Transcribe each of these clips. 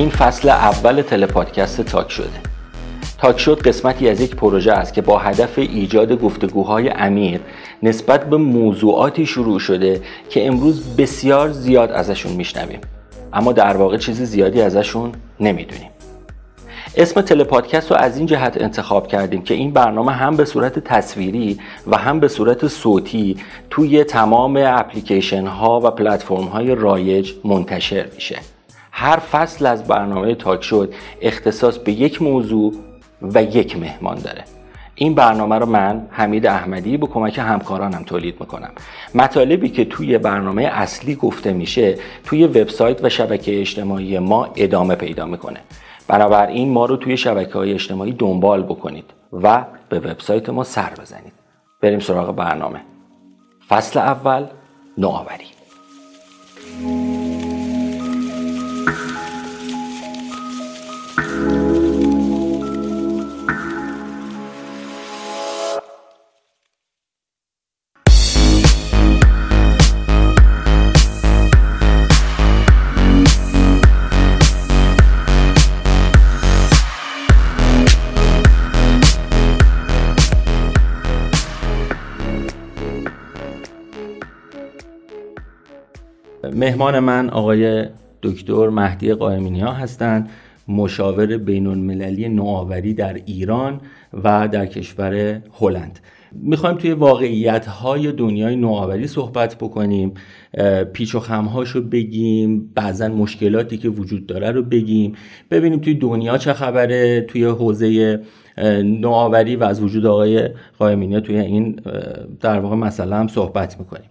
این فصل اول تلپادکست تاک شده. تاک شد قسمتی از یک پروژه است که با هدف ایجاد گفتگوهای عمیق نسبت به موضوعاتی شروع شده که امروز بسیار زیاد ازشون میشنویم. اما در واقع چیزی زیادی ازشون نمی‌دونیم. اسم تلپادکست رو از این جهت انتخاب کردیم که این برنامه هم به صورت تصویری و هم به صورت صوتی توی تمام اپلیکیشن ها و پلتفرم های رایج منتشر میشه. هر فصل از برنامه تاک شد اختصاص به یک موضوع و یک مهمان داره. این برنامه رو من حمید احمدی با کمک همکارانم تولید می‌کنم. مطالبی که توی برنامه اصلی گفته میشه توی وبسایت و شبکه اجتماعی ما ادامه پیدا می‌کنه. بنابراین ما رو توی شبکه های اجتماعی دنبال بکنید و به وبسایت ما سر بزنید. بریم سراغ برنامه. فصل اول نوآوری. مهمان من آقای دکتر مهدی قائمینی ها هستند مشاور بین المللی نوآوری در ایران و در کشور هلند. می‌خوایم توی واقعیت های دنیای نوآوری صحبت بکنیم پیچ و خمهاشو بگیم بعضا مشکلاتی که وجود داره رو بگیم. ببینیم توی دنیا چه خبره توی حوزه نوآوری و از وجود آقای قائمینی توی این در واقع مثلا هم صحبت می‌کنیم.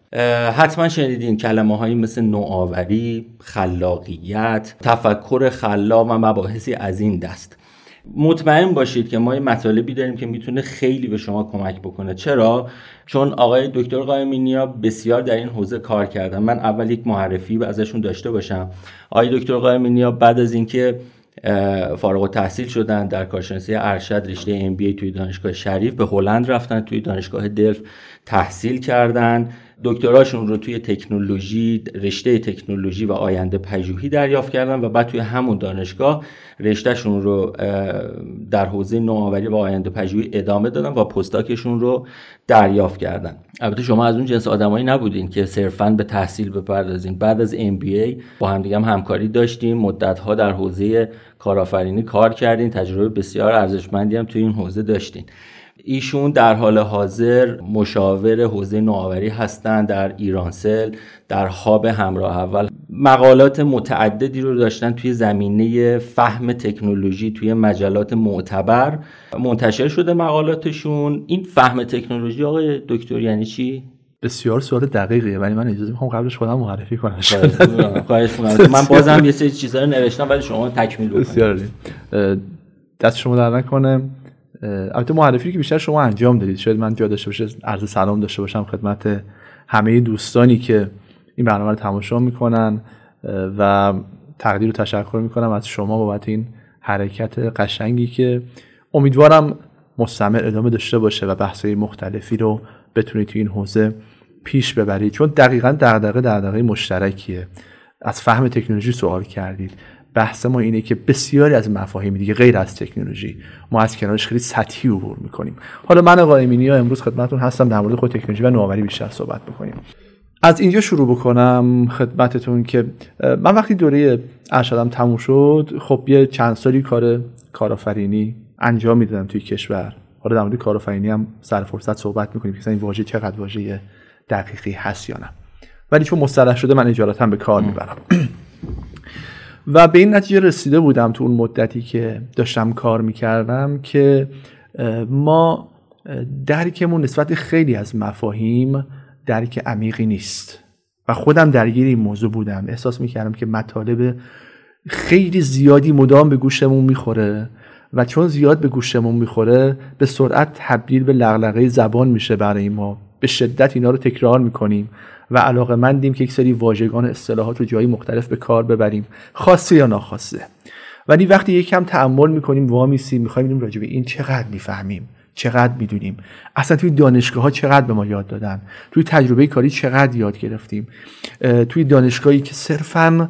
حتما شنیدین کلمه هایی مثل نوآوری خلاقیت تفکر خلاق و مباحثی از این دست. مطمئن باشید که ما یه مطالبی داریم که می‌تونه خیلی به شما کمک بکنه. چرا؟ چون آقای دکتر قائمینیا بسیار در این حوزه کار کردن. من اول یک معرفی ازشون داشته باشم. آقای دکتر قائمینیا بعد از اینکه فارغ تحصیل شدن در کارشناسی ارشد رشته ام توی دانشگاه شریف به هلند رفتن توی دانشگاه دلف تحصیل کردن. دکتراشون رو توی تکنولوژی رشته تکنولوژی و آینده پژوهی دریافت کردن و بعد توی همون دانشگاه رشتهشون رو در حوزه نوآوری و آینده پژوهی ادامه دادن و پستاکشون رو دریافت کردن. البته شما از اون جنس آدمایی نبودین که صرفا به تحصیل بپردازین. بعد از MBA با هم دیگه هم همکاری داشتیم. مدت در حوزه کارآفرینی کار کردین. تجربه بسیار ارزشمندی هم توی این حوزه داشتین. ایشون در حال حاضر مشاور حوزه نوآوری هستند در ایرانسل در هاب همراه اول. مقالات متعددی رو داشتن توی زمینه فهم تکنولوژی توی مجلات معتبر. منتشر شده مقالاتشون. این فهم تکنولوژی آقای دکتر یعنی چی؟ بسیار سوال دقیقیه ولی من اجازه می‌خوام قبلش خودم معرفی کنم. من بازم یه سری چیزا رو نوشتم ولی شما تکمیل بکنید. بسیار دست شما در نکنه. البته معرفی که بیشتر شما انجام دادید. شاید من جا داشته باشه عرض سلام داشته باشم خدمت همه دوستانی که این برنامه رو تماشا می‌کنن و تقدیر و تشکر می‌کنم از شما بابت این حرکت قشنگی که امیدوارم مستمر ادامه داشته باشه و بحث‌های مختلفی رو بتونید تو این حوزه پیش ببرید. چون دقیقا دغدغه دغدغه مشترکیه. از فهم تکنولوژی سوال کردید. بحث ما اینه که بسیاری از مفاهیم دیگه غیر از تکنولوژی ما از کنارش خیلی سطحی عبور می‌کنیم. حالا من قائمینی ها امروز خدمتتون هستم در مورد خود تکنولوژی و نوآوری بیشتر صحبت بکنیم. از اینجا شروع بکنم خدمتتون که من وقتی دوره ارشدم تموم شد خب یه چند سالی کار کارآفرینی انجام می‌دادم توی کشور. حالا در مورد کارآفرینی هم سر فرصت صحبت می‌کنیم که این واژه چقدر واژه دقیقی هست یا نه. ولی چون مصطلح شده من اجالتا به کار می‌برم. و به این نتیجه رسیده بودم تو اون مدتی که داشتم کار می‌کردم که ما درکمون نسبت خیلی از مفاهیم درک عمیقی نیست و خودم درگیر این موضوع بودم. احساس می‌کردم که مطالب خیلی زیادی مدام به گوشمون می‌خوره و چون زیاد به گوشمون می‌خوره به سرعت تبدیل به لغلقه زبان میشه برای ما. به شدت اینا رو تکرار می‌کنیم و علاقه مندیم که یک سری واژگان اصطلاحات رو جایی مختلف به کار ببریم. خاصه یا ناخواسته. ولی وقتی یک کم تعمل می‌کنیم وامیسیم می‌خوایم ببینیم راجع به این چقدر می‌فهمیم چقدر می‌دونیم. اصلا توی دانشگاه ها چقدر به ما یاد دادن؟ توی تجربه کاری چقدر یاد گرفتیم؟ توی دانشگاهی که صرفا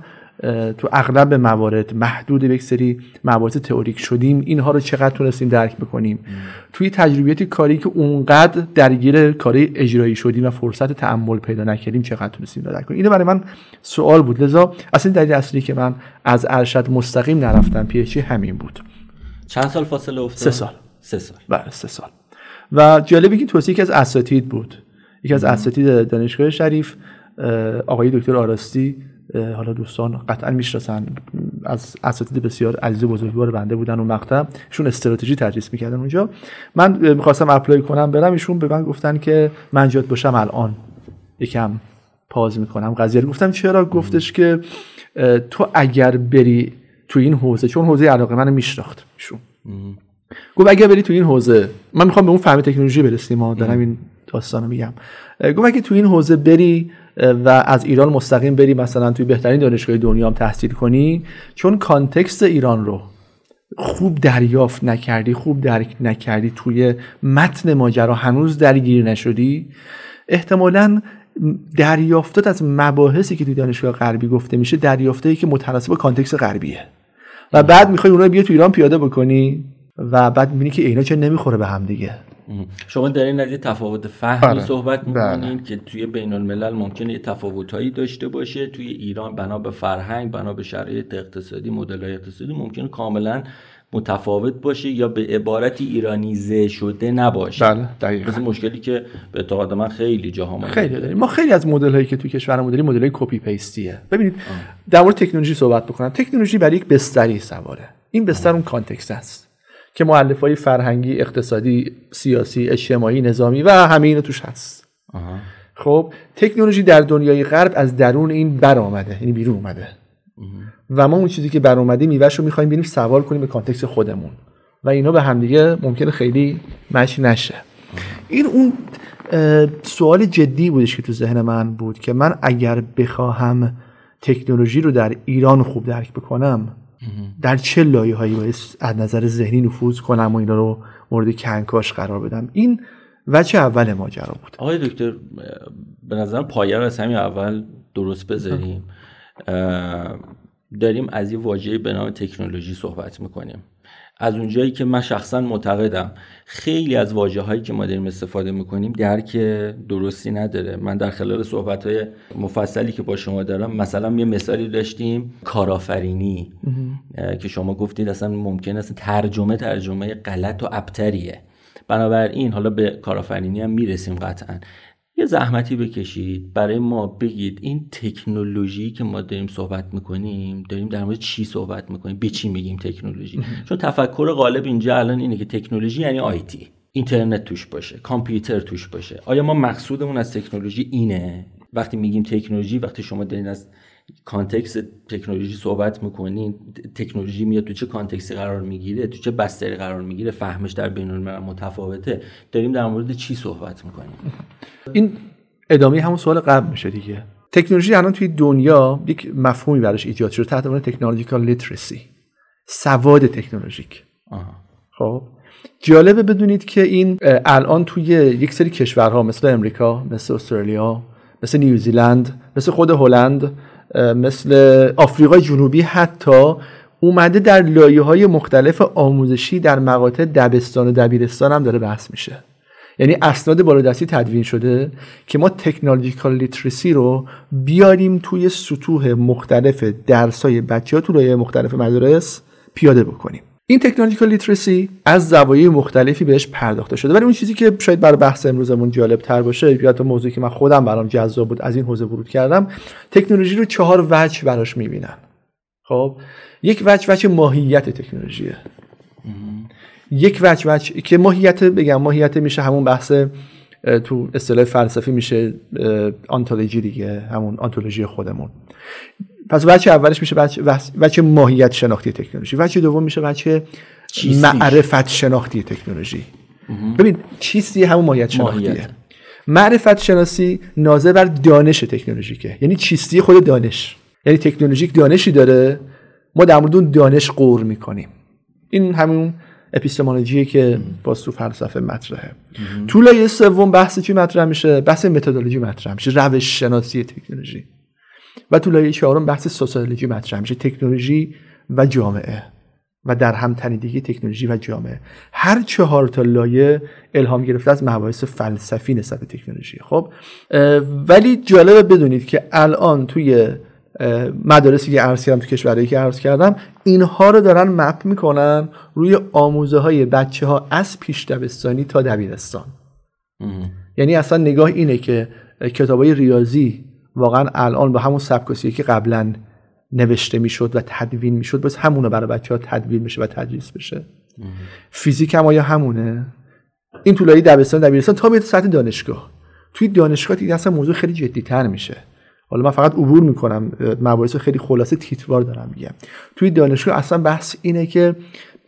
تو اغلب موارد محدود به یک سری مباحث تئوریک شدیم. اینها رو چقدر تونستیم درک بکنیم؟ توی تجربیات کاری که اونقدر درگیر کاری اجرایی شدیم و فرصت تعمل پیدا نکردیم چقدر تونستیم درک کنیم؟ اینو برای من سوال بود. لذا اصلا دلیل اصلی که من از ارشد مستقیم نرفتم PhD همین بود. چند سال فاصله افتاد؟ سه سال. سه سال. بله سه سال. و جالبی که توصیه یکی از اساتید بود. یکی از اساتید دانشگاه شریف آقای دکتر آراستی حالا دوستان قطعا می‌شناسن از اساتید بسیار عزیز و بزرگوار بنده بودن و مقطع. ایشون استراتژی تدریس می‌کردن اونجا. من می‌خواستم apply کنم برم ایشون به من گفتن که من جات باشم الان. یکم پاز می‌کنم قضیه گفتم چرا؟ گفتش که تو اگر بری تو این حوزه چون حوزه علاقه من میشناخت ایشون. گفت اگر بری تو این حوزه من می‌خوام به اون فهم تکنولوژی برسیم ما دارم این داستانو میگم. گفت اگه تو این حوزه بری و از ایران مستقیم بری مثلا توی بهترین دانشگاه دنیا هم تحصیل کنی چون کانتکست ایران رو خوب دریافت نکردی خوب درک نکردی توی متن ماجرا هنوز درگیر نشدی احتمالا دریافتات از مباحثی که توی دانشگاه غربی گفته میشه دریافتایی که متناسب کانتکست غربیه. و بعد می‌خوای اونها بیا تو ایران پیاده بکنی و بعد می‌بینی که اینا چه نمی‌خوره به هم دیگه. شما در این تفاوت فهمی بله. صحبت می‌کنین بله. که توی بین الملل ممکنه یه تفاوتهایی داشته باشه. توی ایران بنا به فرهنگ بنا به شرایط اقتصادی مدل اقتصادی ممکنه کاملا متفاوت باشه یا به عبارتی ایرانیزه شده نباشه. بله دقیقاً. مثل مشکلی که به اعتقاد من خیلی جاها ما خیلی داریم. ما خیلی از مدل هایی که توی کشورمون داریم مدل های copy paste یه ببینید در مورد تکنولوژی صحبت بکنم. تکنولوژی برای یک بستری سواره. این بستر اون context است. که مولفه های فرهنگی اقتصادی سیاسی اجتماعی نظامی و همه اینو توش هست. خب تکنولوژی در دنیای غرب از درون این برآمده یعنی بیرون اومده. و ما اون چیزی که برآمده میوهش رو می‌خوایم ببینیم سوال کنیم به کانتکست خودمون. و اینا به همدیگه ممکنه خیلی مچ نشه. این اون سوال جدی بودش که تو ذهن من بود که من اگر بخواهم تکنولوژی رو در ایران خوب درک بکنم در چه لایه هایی باید از نظر ذهنی نفوذ کنم و اینا رو مورد کنکاش قرار بدم؟ این وجه اول ماجرا بود. آقای دکتر به نظر پایه رو از همین اول درست بذاریم. داریم از یه واژه‌ای به نام تکنولوژی صحبت می‌کنیم. از اونجایی که من شخصا معتقدم خیلی از واجه هایی که ما داریم استفاده می‌کنیم درک درستی نداره. من در خلال صحبت های مفصلی که با شما دارم مثلا یه مثالی داشتیم کارآفرینی که شما گفتید اصلا ممکن است ترجمه ترجمه غلط و ابتریه. بنابراین حالا به کارآفرینی هم می‌رسیم قطعا. یه زحمتی بکشید. برای ما بگید این تکنولوژی که ما داریم صحبت می‌کنیم داریم در مورد چی صحبت می‌کنیم؟ به چی میگیم تکنولوژی؟ چون تفکر غالب اینجا الان اینه که تکنولوژی یعنی آیتی اینترنت توش باشه کامپیوتر توش باشه. آیا ما مقصودمون از تکنولوژی اینه؟ وقتی میگیم تکنولوژی وقتی شما دارین از کانتکست تکنولوژی صحبت می‌کنین تکنولوژی میاد تو چه کانتکسی قرار می‌گیره تو چه بستری قرار می‌گیره فهمش در بین متفاوته. داریم در مورد چی صحبت می‌کنیم؟ این ادامه همون سوال قبل میشه دیگه. تکنولوژی الان توی دنیا یک مفهومی براش ایجاد شده تحت عنوان تکنولوژیکال لیترسی سواد تکنولوژیک. خب جالبه بدونید که این الان توی یک سری کشورها مثل امریکا مثل استرالیا مثل نیوزیلند مثل خود هلند مثل آفریقای جنوبی حتی اومده در لایه های مختلف آموزشی در مقاطع دبستان و دبیرستان هم داره بحث میشه. یعنی اسناد بالادستی تدوین شده که ما تکنولوژیکال لیترسی رو بیاریم توی سطوح مختلف درسای بچه ها تو لایه مختلف مدارس پیاده بکنیم. این تکنولوژیکال لیترسی از زوایای مختلفی بهش پرداخته شده. ولی اون چیزی که شاید برای بحث امروزمون جالب تر باشه یا تو موضوعی که من خودم برام جذاب بود از این حوزه ورود کردم تکنولوژی رو چهار وجه براش می‌بینن. خب یک وجه وجه ماهیت تکنولوژیه. یک وجه وجه که ماهیت بگم ماهیت میشه همون بحث تو اصطلاح فلسفی میشه آنتولوژی دیگه همون آنتولوژی خودمون. پس وجه اولش میشه وجه ماهیت شناختی تکنولوژی. وجه دوم میشه وجه معرفت شناختی تکنولوژی. ببین چیستی همون ماهیت شناختیه. معرفت شناسی ناظر بر دانش تکنولوژیکه. یعنی چیستی خود دانش. یعنی تکنولوژیک دانشی داره ما در مورد اون دانش قور می‌کنیم. این همون اپیستمولوژی که باز تو فلسفه مطرحه. تو لایه سوم بحث چی مطرح میشه؟ بحث متدولوژی مطرح میشه. روش شناسی تکنولوژی. و تو لایه چهارم بحث سوسیولوژی مطرح میشه تکنولوژی و جامعه. و در هم تنیدگی تکنولوژی و جامعه. هر چهار تا لایه الهام گرفته از مباحث فلسفی نسبت تکنولوژی. خب ولی جالبه بدونید که الان توی مدارسی که عرض کردم تو کشورهایی که عرض کردم اینها رو دارن مپ می‌کنن روی آموزه های بچه ها از پیش دبستانی تا دبیرستان. یعنی اصلا نگاه اینه که کتاب های ریاضی واقعا الان با همون سبکاسی که قبلا نوشته می‌شد و تدوین می‌شد بس همونه برای بچه ها تدوین بشه و تدریس بشه. فیزیک هم آیا همونه؟ این طولایی دبستان دبیرستان تا به سطح دانشگاه. توی دانشگاه دیگه اصلا موضوع خیلی جدی تر میشه. حالا من فقط عبور می‌کنم مباحث خیلی خلاصه تیتوار دارم میگم. توی دانشگاه اصلا بحث اینه که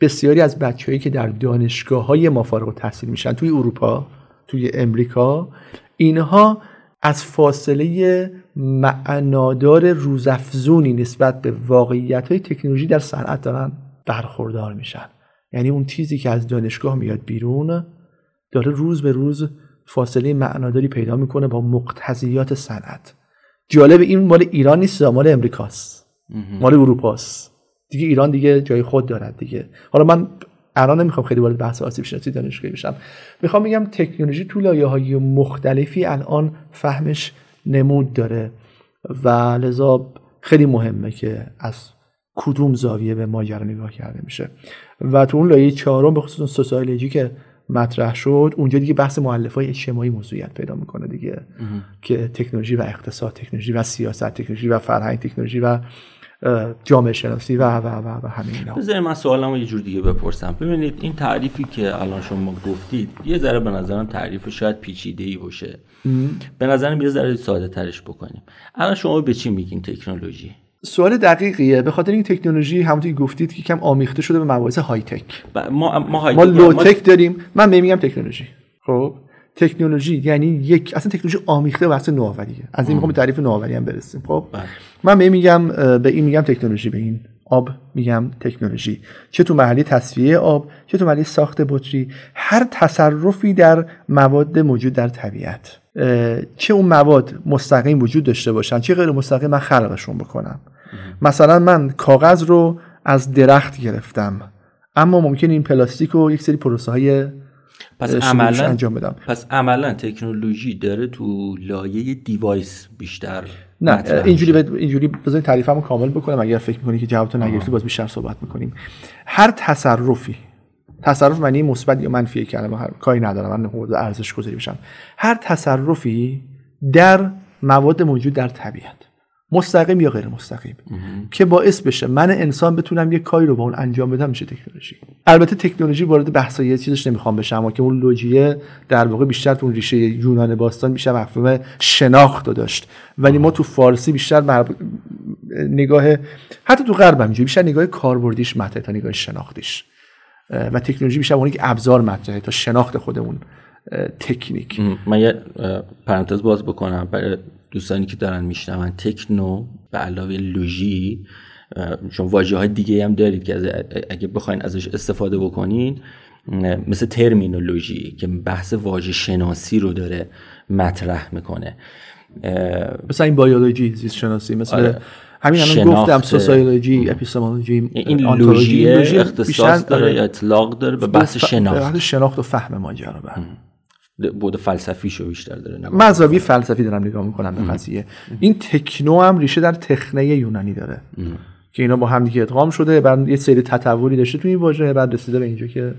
بسیاری از بچههایی که در دانشگاه های ما فارغ تحصیل میشن توی اروپا توی امریکا اینها از فاصله معنادار روزافزونی نسبت به واقعیت های تکنولوژی در صنعت دارن برخوردار میشن. یعنی اون چیزی که از دانشگاه میاد بیرون داره روز به روز فاصله معناداری پیدا می‌کنه با مقتضیات صنعت. جالب این مال ایران نیست مال امریکاست. مال اروپاست. دیگه ایران دیگه جای خود دارد دیگه. حالا من الان نمی‌خوام خیلی وارد بحث آسیب شناسی دانشگاهی بشم. می‌خوام بگم تکنولوژی تو لایه های مختلفی الان فهمش نمود داره. و لذا خیلی مهمه که از کدوم زاویه به ماجرا نگاه کرده میشه. و تو اون لایه چهارم به خصوص سوسیولوژی که مطرح شد اونجا دیگه بحث مؤلفه های اجتماعی موضوعیت پیدا می‌کنه دیگه. که تکنولوژی و اقتصاد تکنولوژی و سیاست تکنولوژی و فرهنگ تکنولوژی و جامعه شناسی و و و, و همین اینا. بذارید من سوالمو یه جور دیگه بپرسم. ببینید این تعریفی که الان شما گفتید یه ذره به نظرم تعریف شاید پیچیده ای باشه به نظرم یه ذره ساده ترش بکنیم. الان شما به چی میگین تکنولوژی؟ سوال دقیقیه. به خاطر این تکنولوژی همونطور گفتید که کم آمیخته شده به مباحث های تک ما ما, های ما لو تک داریم. من میگم تکنولوژی. خب؟ تکنولوژی یعنی یک اصلا تکنولوژی آمیخته واسه نوآوریه. از این می‌خوام تعریف نوآوری هم برسیم. خب؟ بله. من میگم به این میگم تکنولوژی به این آب میگم تکنولوژی. چه تو محلی تصفیه آب چه تو محلی ساخت بطری هر تصرفی در مواد موجود در طبیعت. چه اون مواد مستقیم وجود داشته باشن چه غیر مستقیم من خلقشون بکنم. مثلا من کاغذ رو از درخت گرفتم اما ممکن این پلاستیک رو یک سری پروسه های پس عملا انجام بدم. پس عملا تکنولوژی داره تو لایه دیوایس بیشتر نه اینجوری بد... اینجوری بذارید تعریفمو کامل بکنم. اگر فکر می‌کنی که جوابتو نگرفتی باز بیشتر صحبت می‌کنیم. هر تصرفی تصرف معنی مثبت یا منفی کلمه هر کاری ندارم من مورد ارزش گذاری بشم هر تصرفی در مواد موجود در طبیعت. مستقیم یا غیر مستقیم. که باعث بشه من انسان بتونم یه کاری رو با اون انجام بدم میشه تکنولوژی. البته تکنولوژی وارد بحث یه چیزش نمی‌خوام بشم اما که اون لوجیه در واقع بیشتر تو ریشه یونان باستان بیشتر مفهوم شناخت داشت. ولی ما تو فارسی بیشتر نگاه حتی تو غرب هم بیشتر نگاه کاربردیش مطرحه تا نگاه شناختیش. و تکنولوژی بیشتر اون یک ابزار مطرحه تا شناخت خودمون. تکنیک. من یه پرانتز باز بکنم برای دوستانی که دارن میشنون. تکنو به علاوه لوژی چون واژه های دیگه هم دارید که اگه بخواین ازش استفاده بکنین مثل ترمینولوژی که بحث واژه شناسی رو داره مطرح می‌کنه. مثل این بایولوژی زیست شناسی مثل آره. همین الان گفتم سوسیولوژی اپیستمولوژی این لوژی اختصاص داره اطلاق داره به بحث شناخت؟ شناخت و فهم ماجرا بود فلسفیشو بیشتر داره مذاوی فلسفی دارم نگاه می‌کنم به قضیه. این تکنو هم ریشه در تخنه یونانی داره. که اینا با هم دیگه ادغام شده بعد یه سری تطوری داشته تو این واژه بعد رسیده به اینجا که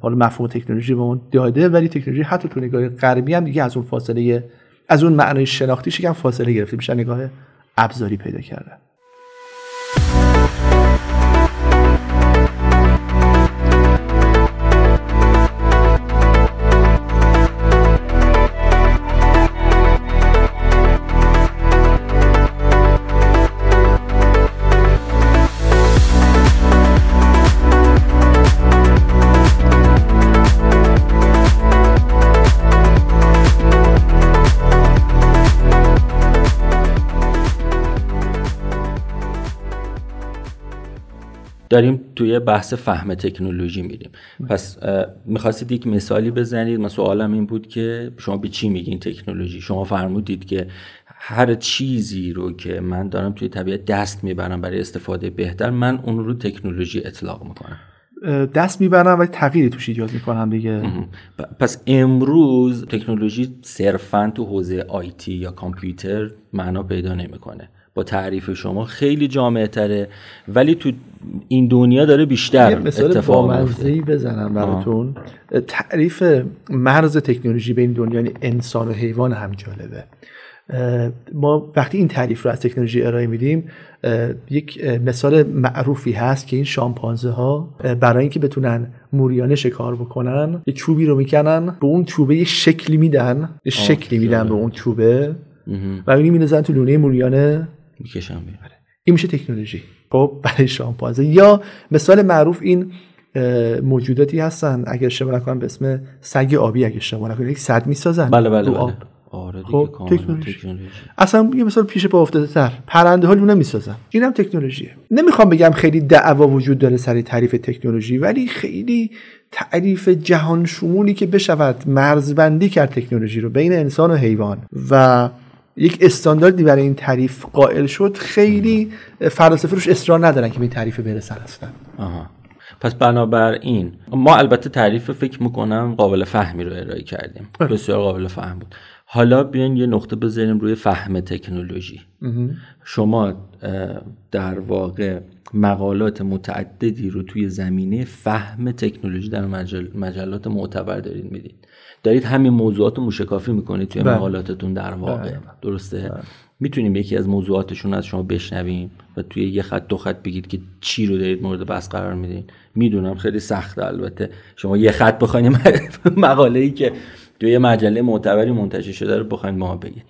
حالا مفهوم تکنولوژی به اون داده ولی تکنولوژی حتی تو نگاه غربی هم دیگه از اون فاصله از اون معنای شناختیش هم فاصله گرفته میشه نگاه ابزاری پیدا کرده. داریم توی بحث فهم تکنولوژی میریم. پس می‌خواستید یک مثالی بزنید؟ من سوالم این بود که شما به چی میگین تکنولوژی؟ شما فرمودید که هر چیزی رو که من دارم توی طبیعت دست می‌برم برای استفاده بهتر من اون رو تکنولوژی اطلاق می‌کنم. دست می‌برم و تغییری توش ایجاد می‌کنم دیگه. پس امروز تکنولوژی صرفا تو حوزه آیتی یا کامپیوتر معنا پیدا نمی‌کنه. با تعریف شما خیلی جامعه تره ولی تو این دنیا داره بیشتر اتفاق میفته بزنم براتون. تعریف مرز تکنولوژی بین دنیا یعنی انسان و حیوان هم جالبه. ما وقتی این تعریف رو از تکنولوژی ارائه میدیم یک مثال معروفی هست که این شامپانزه ها برای اینکه بتونن موریانه شکار بکنن یه چوبی رو می‌کنن به اون چوبه یه شکلی میدن یه شکلی میدن به اون چوبه و اینی مینزن تو لونه موریانه می‌کشن آره. این میشه تکنولوژی. خب برای شامپانزه یا مثال معروف این موجوداتی هستن اگر اشتباه نکنم به اسم سگ آبی اگر اشتباه نکنم. یک صد می‌سازن بله بله, بله. آره خب تکنولوژی. اصلا یه مثال پیش پا افتاده تر. پرنده ها لونه می‌سازن. اینم تکنولوژیه. نمی‌خوام بگم خیلی دعوا وجود داره سر تعریف تکنولوژی ولی خیلی تعریف جهان شمولی که بشود مرزبندی کرد تکنولوژی رو بین انسان و حیوان. و یک استانداردی برای این تعریف قائل شد خیلی فلاسفه روش اصرار ندارن که به این تعریف برسن اصلا. آها. پس بنابراین ما البته تعریف فکر می‌کنم قابل فهمی رو ارائه کردیم. بله. بسیار قابل فهم بود. حالا بیاین یه نقطه بذاریم روی فهم تکنولوژی. شما در واقع مقالات متعددی رو توی زمینه فهم تکنولوژی در مجلات معتبر دارید می‌دید. دارید همین موضوعات رو موشکافی می‌کنید توی بله. مقالاتتون در واقع. بله. درسته؟ بله. می‌تونیم یکی از موضوعاتشون از شما بشنویم و توی یه خط دو خط بگید که چی رو دارید مورد بحث قرار میدین. می‌دونم خیلی سخته البته. شما یه خط بخواین مقاله ای که توی یه مجله معتبری منتشر شده رو بخواین ما بگید.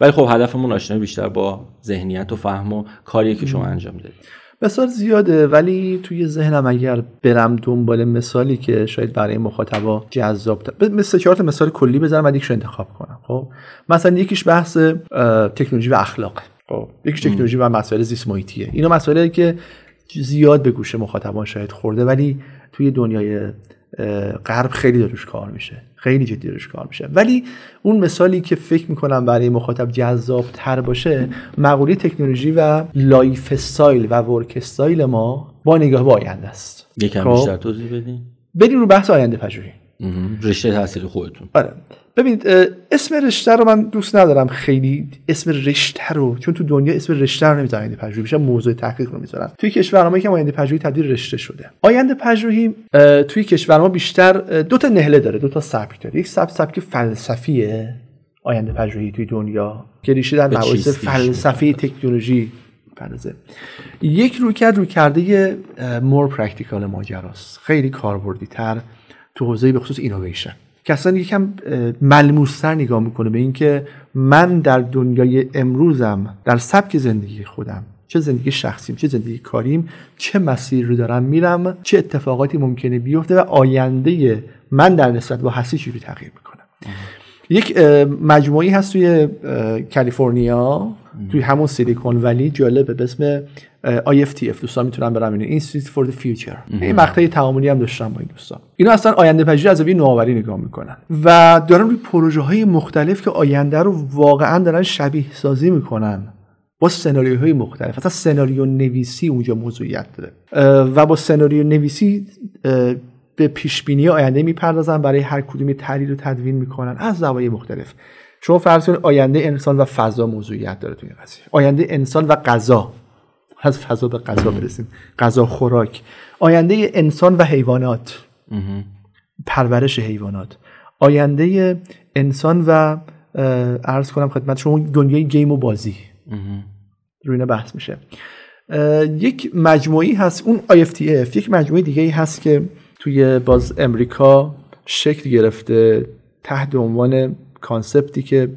ولی خب هدفمون آشنایی بیشتر با ذهنیت و فهم و کاری که شما انجام دادید. مثال زیاده. ولی توی ذهنم اگر برم دنبال مثالی که شاید برای مخاطبا جذاب مثل چهار مثال کلی بزنم و یکیش انتخاب کنم. خب؟ مثلا یکیش بحث تکنولوژی و اخلاق. خب؟ یکیش تکنولوژی و مسائل زیست محیطیه اینا مسائلی که زیاد به گوش مخاطبان شاید خورده ولی توی دنیای غرب خیلی داروش کار میشه. خیلی جدی داروش کار میشه. ولی اون مثالی که فکر می‌کنم برای مخاطب جذاب تر باشه مقوله تکنولوژی و lifestyle و work style ما با نگاه به آینده است. یکم خب؟ بیشتر توضیح بدین. بریم رو بحث آینده پژوهی. رشته تحصیل خودتون. آره. ببینید اسم رشته رو من دوست ندارم خیلی اسم رشته رو چون تو دنیا اسم رشته رو نمی‌ذارن آینده پژوهی میشه موضوع تحقیق رو می‌ذارن. توی کشور ما که آینده پژوهی تبدیل رشته شده. آینده پژوهی توی کشور ما بیشتر دو تا نحله داره دو تا سبک داره. یک سبک سبک فلسفیه آینده پژوهی توی دنیا که ریشه در مباحث فلسفی تکنولوژی پردازه یک رویکرد رو کرده more practical ماجراست. خیلی کاربردی تر تو حوزه به خصوص اینویشن که اصلا یکم ملموستر نگاه می‌کنه به اینکه من در دنیای امروزم در سبک زندگی خودم چه زندگی شخصیم چه زندگی کاریم چه مسیر رو دارم میرم چه اتفاقاتی ممکنه بیفته و آینده من در نسبت با هستی چجوری تغییر می‌کنم. یک مجموعی هست توی کالیفرنیا. توی همون سیلیکون ولی جالبه به اسم IFTF دوستان می‌تونن برن ببینن. Institute for the Future. این مقطع تعاملی هم داشتم با این دوستان. اینا اصلا آینده پژوهی از زاویه نوآوری نگاه می‌کنن. و دارن روی پروژه های مختلف که آینده رو واقعا دارن شبیه سازی می‌کنن با سناریوهای مختلف. اصلا سناریو نویسی اونجا موضوعیت داره. و با سناریو نویسی به پیش بینی آینده می‌پردازن. برای هر کدومی تحلیل و تدوین می‌کنن. از زوایای مختلف. شما فرض کنید آینده انسان و فضا موضوعیت داره تو این قضیه. آینده انسان و غذا. از فضا به غذا برسیم. غذا خوراک. آینده انسان و حیوانات. پرورش حیوانات. آینده انسان و عرض کنم خدمت شما دنیای گیم و بازی. روی اینا بحث میشه. یک مجموعی هست اون IFTF یک مجموعه دیگه ای هست که توی باز امریکا شکل گرفته تحت عنوان concept ی که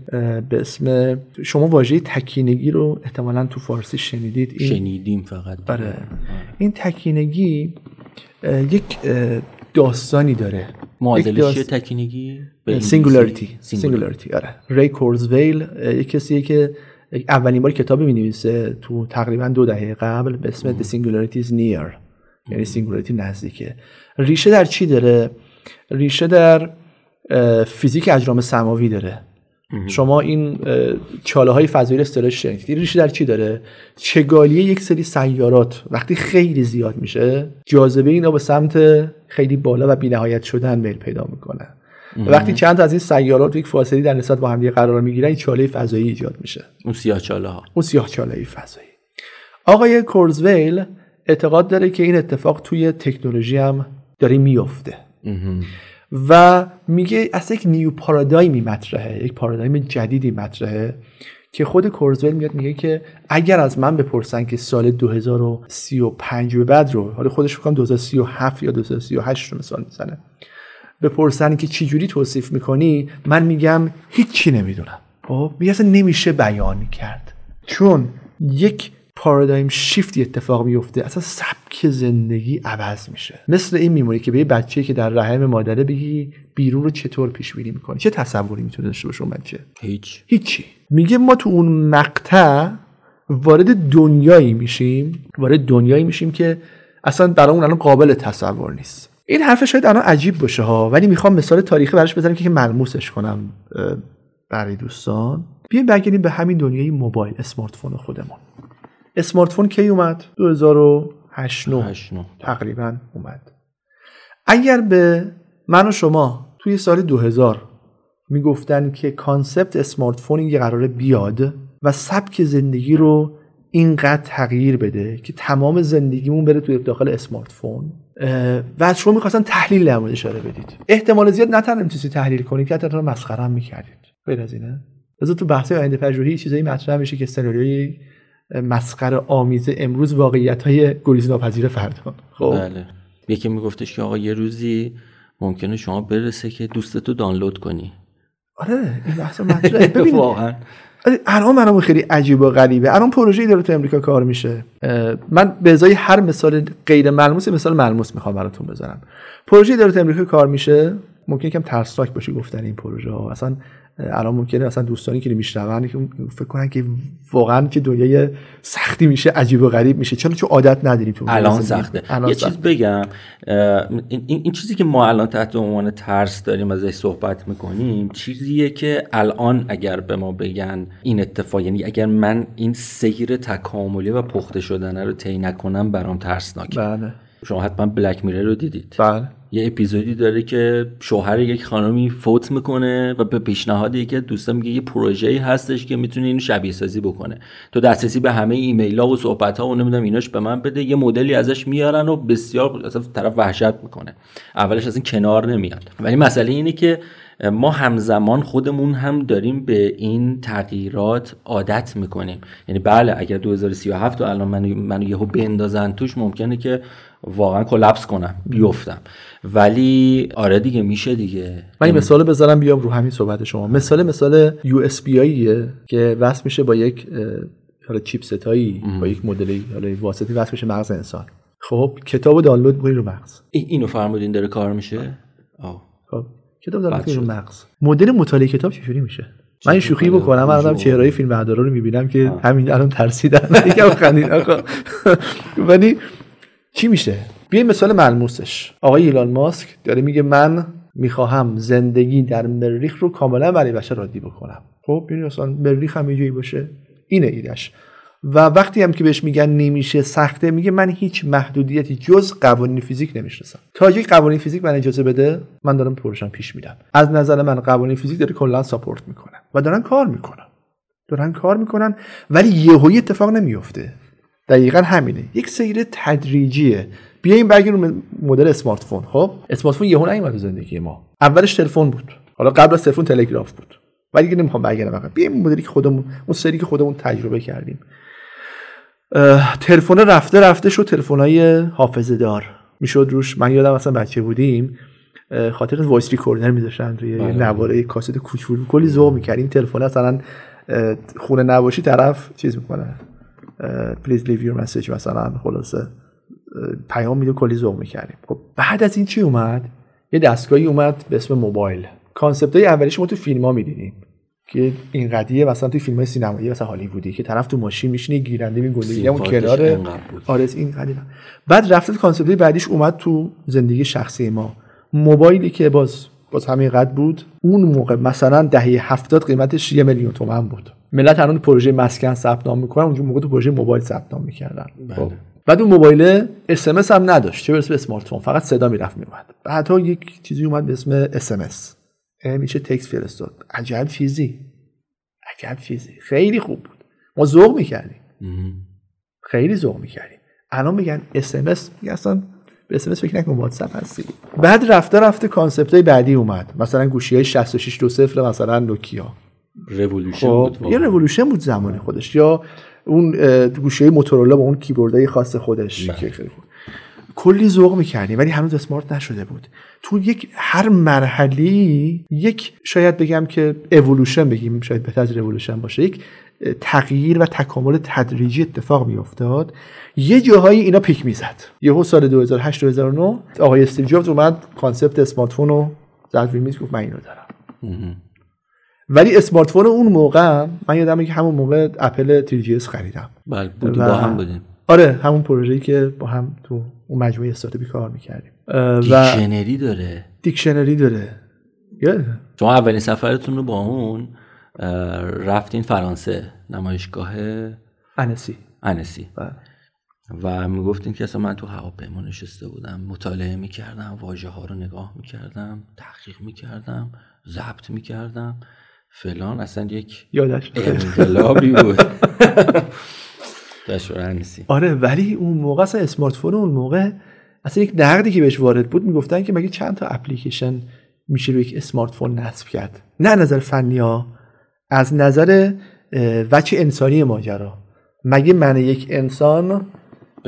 به اسم شما واژه تکینگی رو احتمالا تو فارسی شنیدید. این شنیدیم فقط. بله این تکینگی یک داستانی داره. معادلش داست... تکینگی؟ singularity singularity آره. Ray Kurzweil یک کسیه که اولین بار کتابی می نویسه تو تقریبا دو دهه قبل به اسم The Singularity is Near. یعنی singularity نزدیکه. ریشه در چی داره؟ ریشه در فیزیک اجرام سماوی داره. شما این چاله های فضایی رو شنیدید. ریشه در چی داره؟ چگالی یک سری سیارات وقتی خیلی زیاد میشه جاذبه اینا به سمت خیلی بالا و بینهایت شدن میل پیدا می‌کنه وقتی چند از این سیارات یک فاصله در نسبت با هم قرار می‌گیرن این چاله فضایی ایجاد میشه. اون سیاه چاله ها اون سیاه چاله فضایی. آقای کورزویل اعتقاد داره که این اتفاق توی تکنولوژی هم داره میفته و میگه اصلا یک نیو پارادایمی مطرحه یک پارادایم جدیدی مطرحه که خود کورزویل میاد میگه که اگر از من بپرسن که سال 2035 به بعد رو حالا خودش فکر 2037 یا 2038 رو مثال می‌زنه بپرسن که چی جوری توصیف می‌کنی من میگم هیچی نمی‌دونم. خب میگه اصلا نمیشه بیان کرد. چون یک پارادایم شیفتی اتفاق میفته اصلا سبک زندگی عوض میشه. مثل این میمونی که به یه بچه که در رحم مادره بگی بیرون رو چطور پیش بینی می‌کنی؟ چه تصوری می‌تونه داشته باشه بچه؟ هیچ. هیچی. میگه ما تو اون مقطع وارد دنیایی میشیم وارد دنیایی میشیم که اصلا برامون الان قابل تصور نیست. این حرف شاید الان عجیب باشه ها ولی می‌خوام مثال تاریخی براش بزنم که ملموسش کنم برای دوستان. بیایم برگردیم به همین دنیای موبایل smartphone خودمون. smartphone کی اومد؟ 2008 تقریبا اومد. اگر به من و شما توی سال 2000 می‌گفتن که concept smartphone یه قراره بیاد و سبک زندگی رو اینقدر تغییر بده که تمام زندگیمون بره توی داخل smartphone و از شما می‌خواستن تحلیل در اشاره بدید. احتمال زیاد نه تنها تحلیل کنید که حتی مسخره می‌کردید. غیر از اینه. تو بحث آینده پژوهی چیزایی مطرح میشه که سناریوی مسخره آمیز امروز واقعیت های گریز ناپذیر فردا. خب. بله. یکی میگفتش که آقا یه روزی ممکنه شما برسه که دوستتو دانلود کنی. آره این بحث مطرحه. واقعا. الان منم خیلی عجیب و غریبه. الان پروژه‌ای داره تو امریکا کار میشه. من به ازای هر مثال غیر ملموس مثال ملموس می‌خوام براتون بزنم. پروژه‌ای داره تو امریکا کار میشه. ممکن کم ترسناک باشه گفتن این پروژه ها اصلا الان ممکنه اصلا دوستانی که میشنون فکر کنن که واقعا که دنیای سختی میشه عجیب و غریب میشه. چرا چون عادت نداریم تو الان سخته. الان یه چیز بگم این, این چیزی که ما الان تحت عنوان ترس داریم ازش صحبت می‌کنیم چیزیه که الان اگر به ما بگن این اتفاق یعنی اگر من این سیر تکاملی و پخته شدن رو طی نکنم برام ترسناکه. بله. شما حتما بلک میره رو دیدید. بله. یه اپیزودی داره که شوهر یک خانمی فوت می‌کنه و به پیشنهاد یکی دوستا میگه یه پروژه‌ای هستش که می‌تونه اینو شبیه سازی بکنه. تو دسترسی به همه ایمیل ها و صحبت ها و نمی‌دونم ایناش به من بده. یه مدلی ازش میارن و بسیار اصلا طرف وحشت می‌کنه. اولش از این کنار نمیاد. ولی مسئله اینه که ما همزمان خودمون هم داریم به این تغییرات عادت می‌کنیم. یعنی بله اگر 2037 و الان منو, منو یهو بندازن توش ممکنه که واقعا کلپس کنم بیفتم. ولی آره دیگه میشه دیگه. من این مثال بذارم بیام رو همین صحبت شما. مثال مثال یو اس که وصل میشه با یک حالا چیپست هایی با یک مدلی حالا واسطی وصل میشه مغز انسان. خب کتابو دانلود می‌کنی رو مغز. اینو فرمودین داره کار میشه؟ آه. خب کتاب دانلود رو مغز. مدل مطالعه کتاب چجوری میشه؟ من این شوخی بکنم من آدم چهرهای فیلم بردارا رو می‌بینم که همین الان ترسیدن. یکم خندید ولی چی میشه؟ بیایم مثال ملموسش. آقای ایلان ماسک داره میگه من می‌خواهم زندگی در مریخ رو کاملا برای بشر عادی بکنم. خب یعنی اصلا مریخ هم جایی باشه اینه ایدش و وقتی هم که بهش میگن نمیشه سخته میگه من هیچ محدودیتی جز قوانین فیزیک نمی‌شناسم. تا یک قوانین فیزیک من اجازه بده من دارم پروژم پیش میرم. از نظر من قوانین فیزیک داره کلا ساپورت می‌کنن و دارن کار می‌کنن. دارن کار می‌کنن ولی یهویی اتفاق نمیفته دقیقا همینه. یک سیر تدریجیه. بیایم برگردیم مدل smartphone خب؟ smartphone یهو نیومد تو زندگی ما. اولش تلفن بود. حالا قبل از تلفن تلگراف بود. ولی دیگه نمی‌خوام برگردم فقط بیایم مدلی که خودمون اون سری که خودمون تجربه کردیم. تلفن رفته رفته شد تلفن‌های حافظه دار می‌شد روش من یادم اصلا بچه بودیم. خاطر voice recorder میذاشتن روی. نوار کاست کوچولو. کلی ذوق می‌کردیم. تلفن مثلا خونه نباشی طرف چیز می‌کنه. please leave your message مثلا خلاصه پیام میده کلی ذوق می‌کردیم. خب بعد از این چی اومد؟ یه دستگاهی اومد به اسم موبایل. concept های اولیش ما تو فیلم ها می‌دیدیم که این قضیه مثلا توی فیلم سینمایی مثلا هالیوودی که طرف تو ماشین میشینه گیرنده میگنده اون کنار. آره این قضیه. بعد رفته concept بعدیش اومد تو زندگی شخصی ما. موبایلی که باز باز همین قد بود اون موقع مثلا دهه هفتاد قیمتش یه میلیون تومن بود. ملت الان پروژه مسکن ثبت نام می‌کنن اونجا موقع تو پروژه موبایل ثبت نام می‌کردن. بله. خب. بعد اون موبایل اس هم نداشت چه برسه به smartphone فقط صدا می‌رفت میومد بعدا یک چیزی اومد به اسم اس ام اس. میشه text فرستاد. عجب چیزی. عجب چیزی. خیلی خوب بود. ما ذوق می‌کردیم. خیلی ذوق می‌کردیم. الان میگن اس ام اس اصلا به اس فکر نکن واتساپ هستی. بعد رفته رفته concept های بعدی اومد. مثلا گوشی های 6620 مثلا نوکیا. رولوشن خب، بود یه رولوشن بود زمانی خودش. یا اون گوشی های موتورولا با اون کیبوردهای خاص خودش. بله. که خیلی خوب. کلی ذوق می‌کردیم ولی هنوز smart نشده بود. تو یک هر مرحله یک شاید بگم که اولوشن بگیم شاید بهتر از رولوشن باشه. یک تغییر و تکامل تدریجی اتفاق میافتاد. یه جاهایی اینا peak می‌زد. یهو سال 2008 2009 آقای استیو جابز اومد concept smartphone رو زد میز گفت من اینو دارم. ولی smartphone اون موقع من یادمه که همون موقع اپل 3GS خریدم. بله بودی و- با هم بودیم. آره همون پروژه‌ای که با هم تو اون مجموعه استارتاپی کار می‌کردیم. و دیکشنری داره. دیکشنری داره؟ شما اولین سفرتون رو با اون رفتین فرانسه نمایشگاه انسی. انسی. بله. و می‌گفتین که اصلا من تو هواپیما نشسته بودم. مطالعه می‌کردم واژه ها رو نگاه می‌کردم تحقیق می‌کردم ضبط می‌کردم. فلان اصلا یک یادش انقلابی بود. انسی آره ولی اون موقع اصلا اسمارت فون اون موقع اصلا یک نقدی که بهش وارد بود می‌گفتن که مگه چند تا اپلیکیشن میشه روی یک اسمارت فون نصب کرد؟ نه از نظر فنی ها از نظر وجه انسانی ماجرا. مگه من یک انسان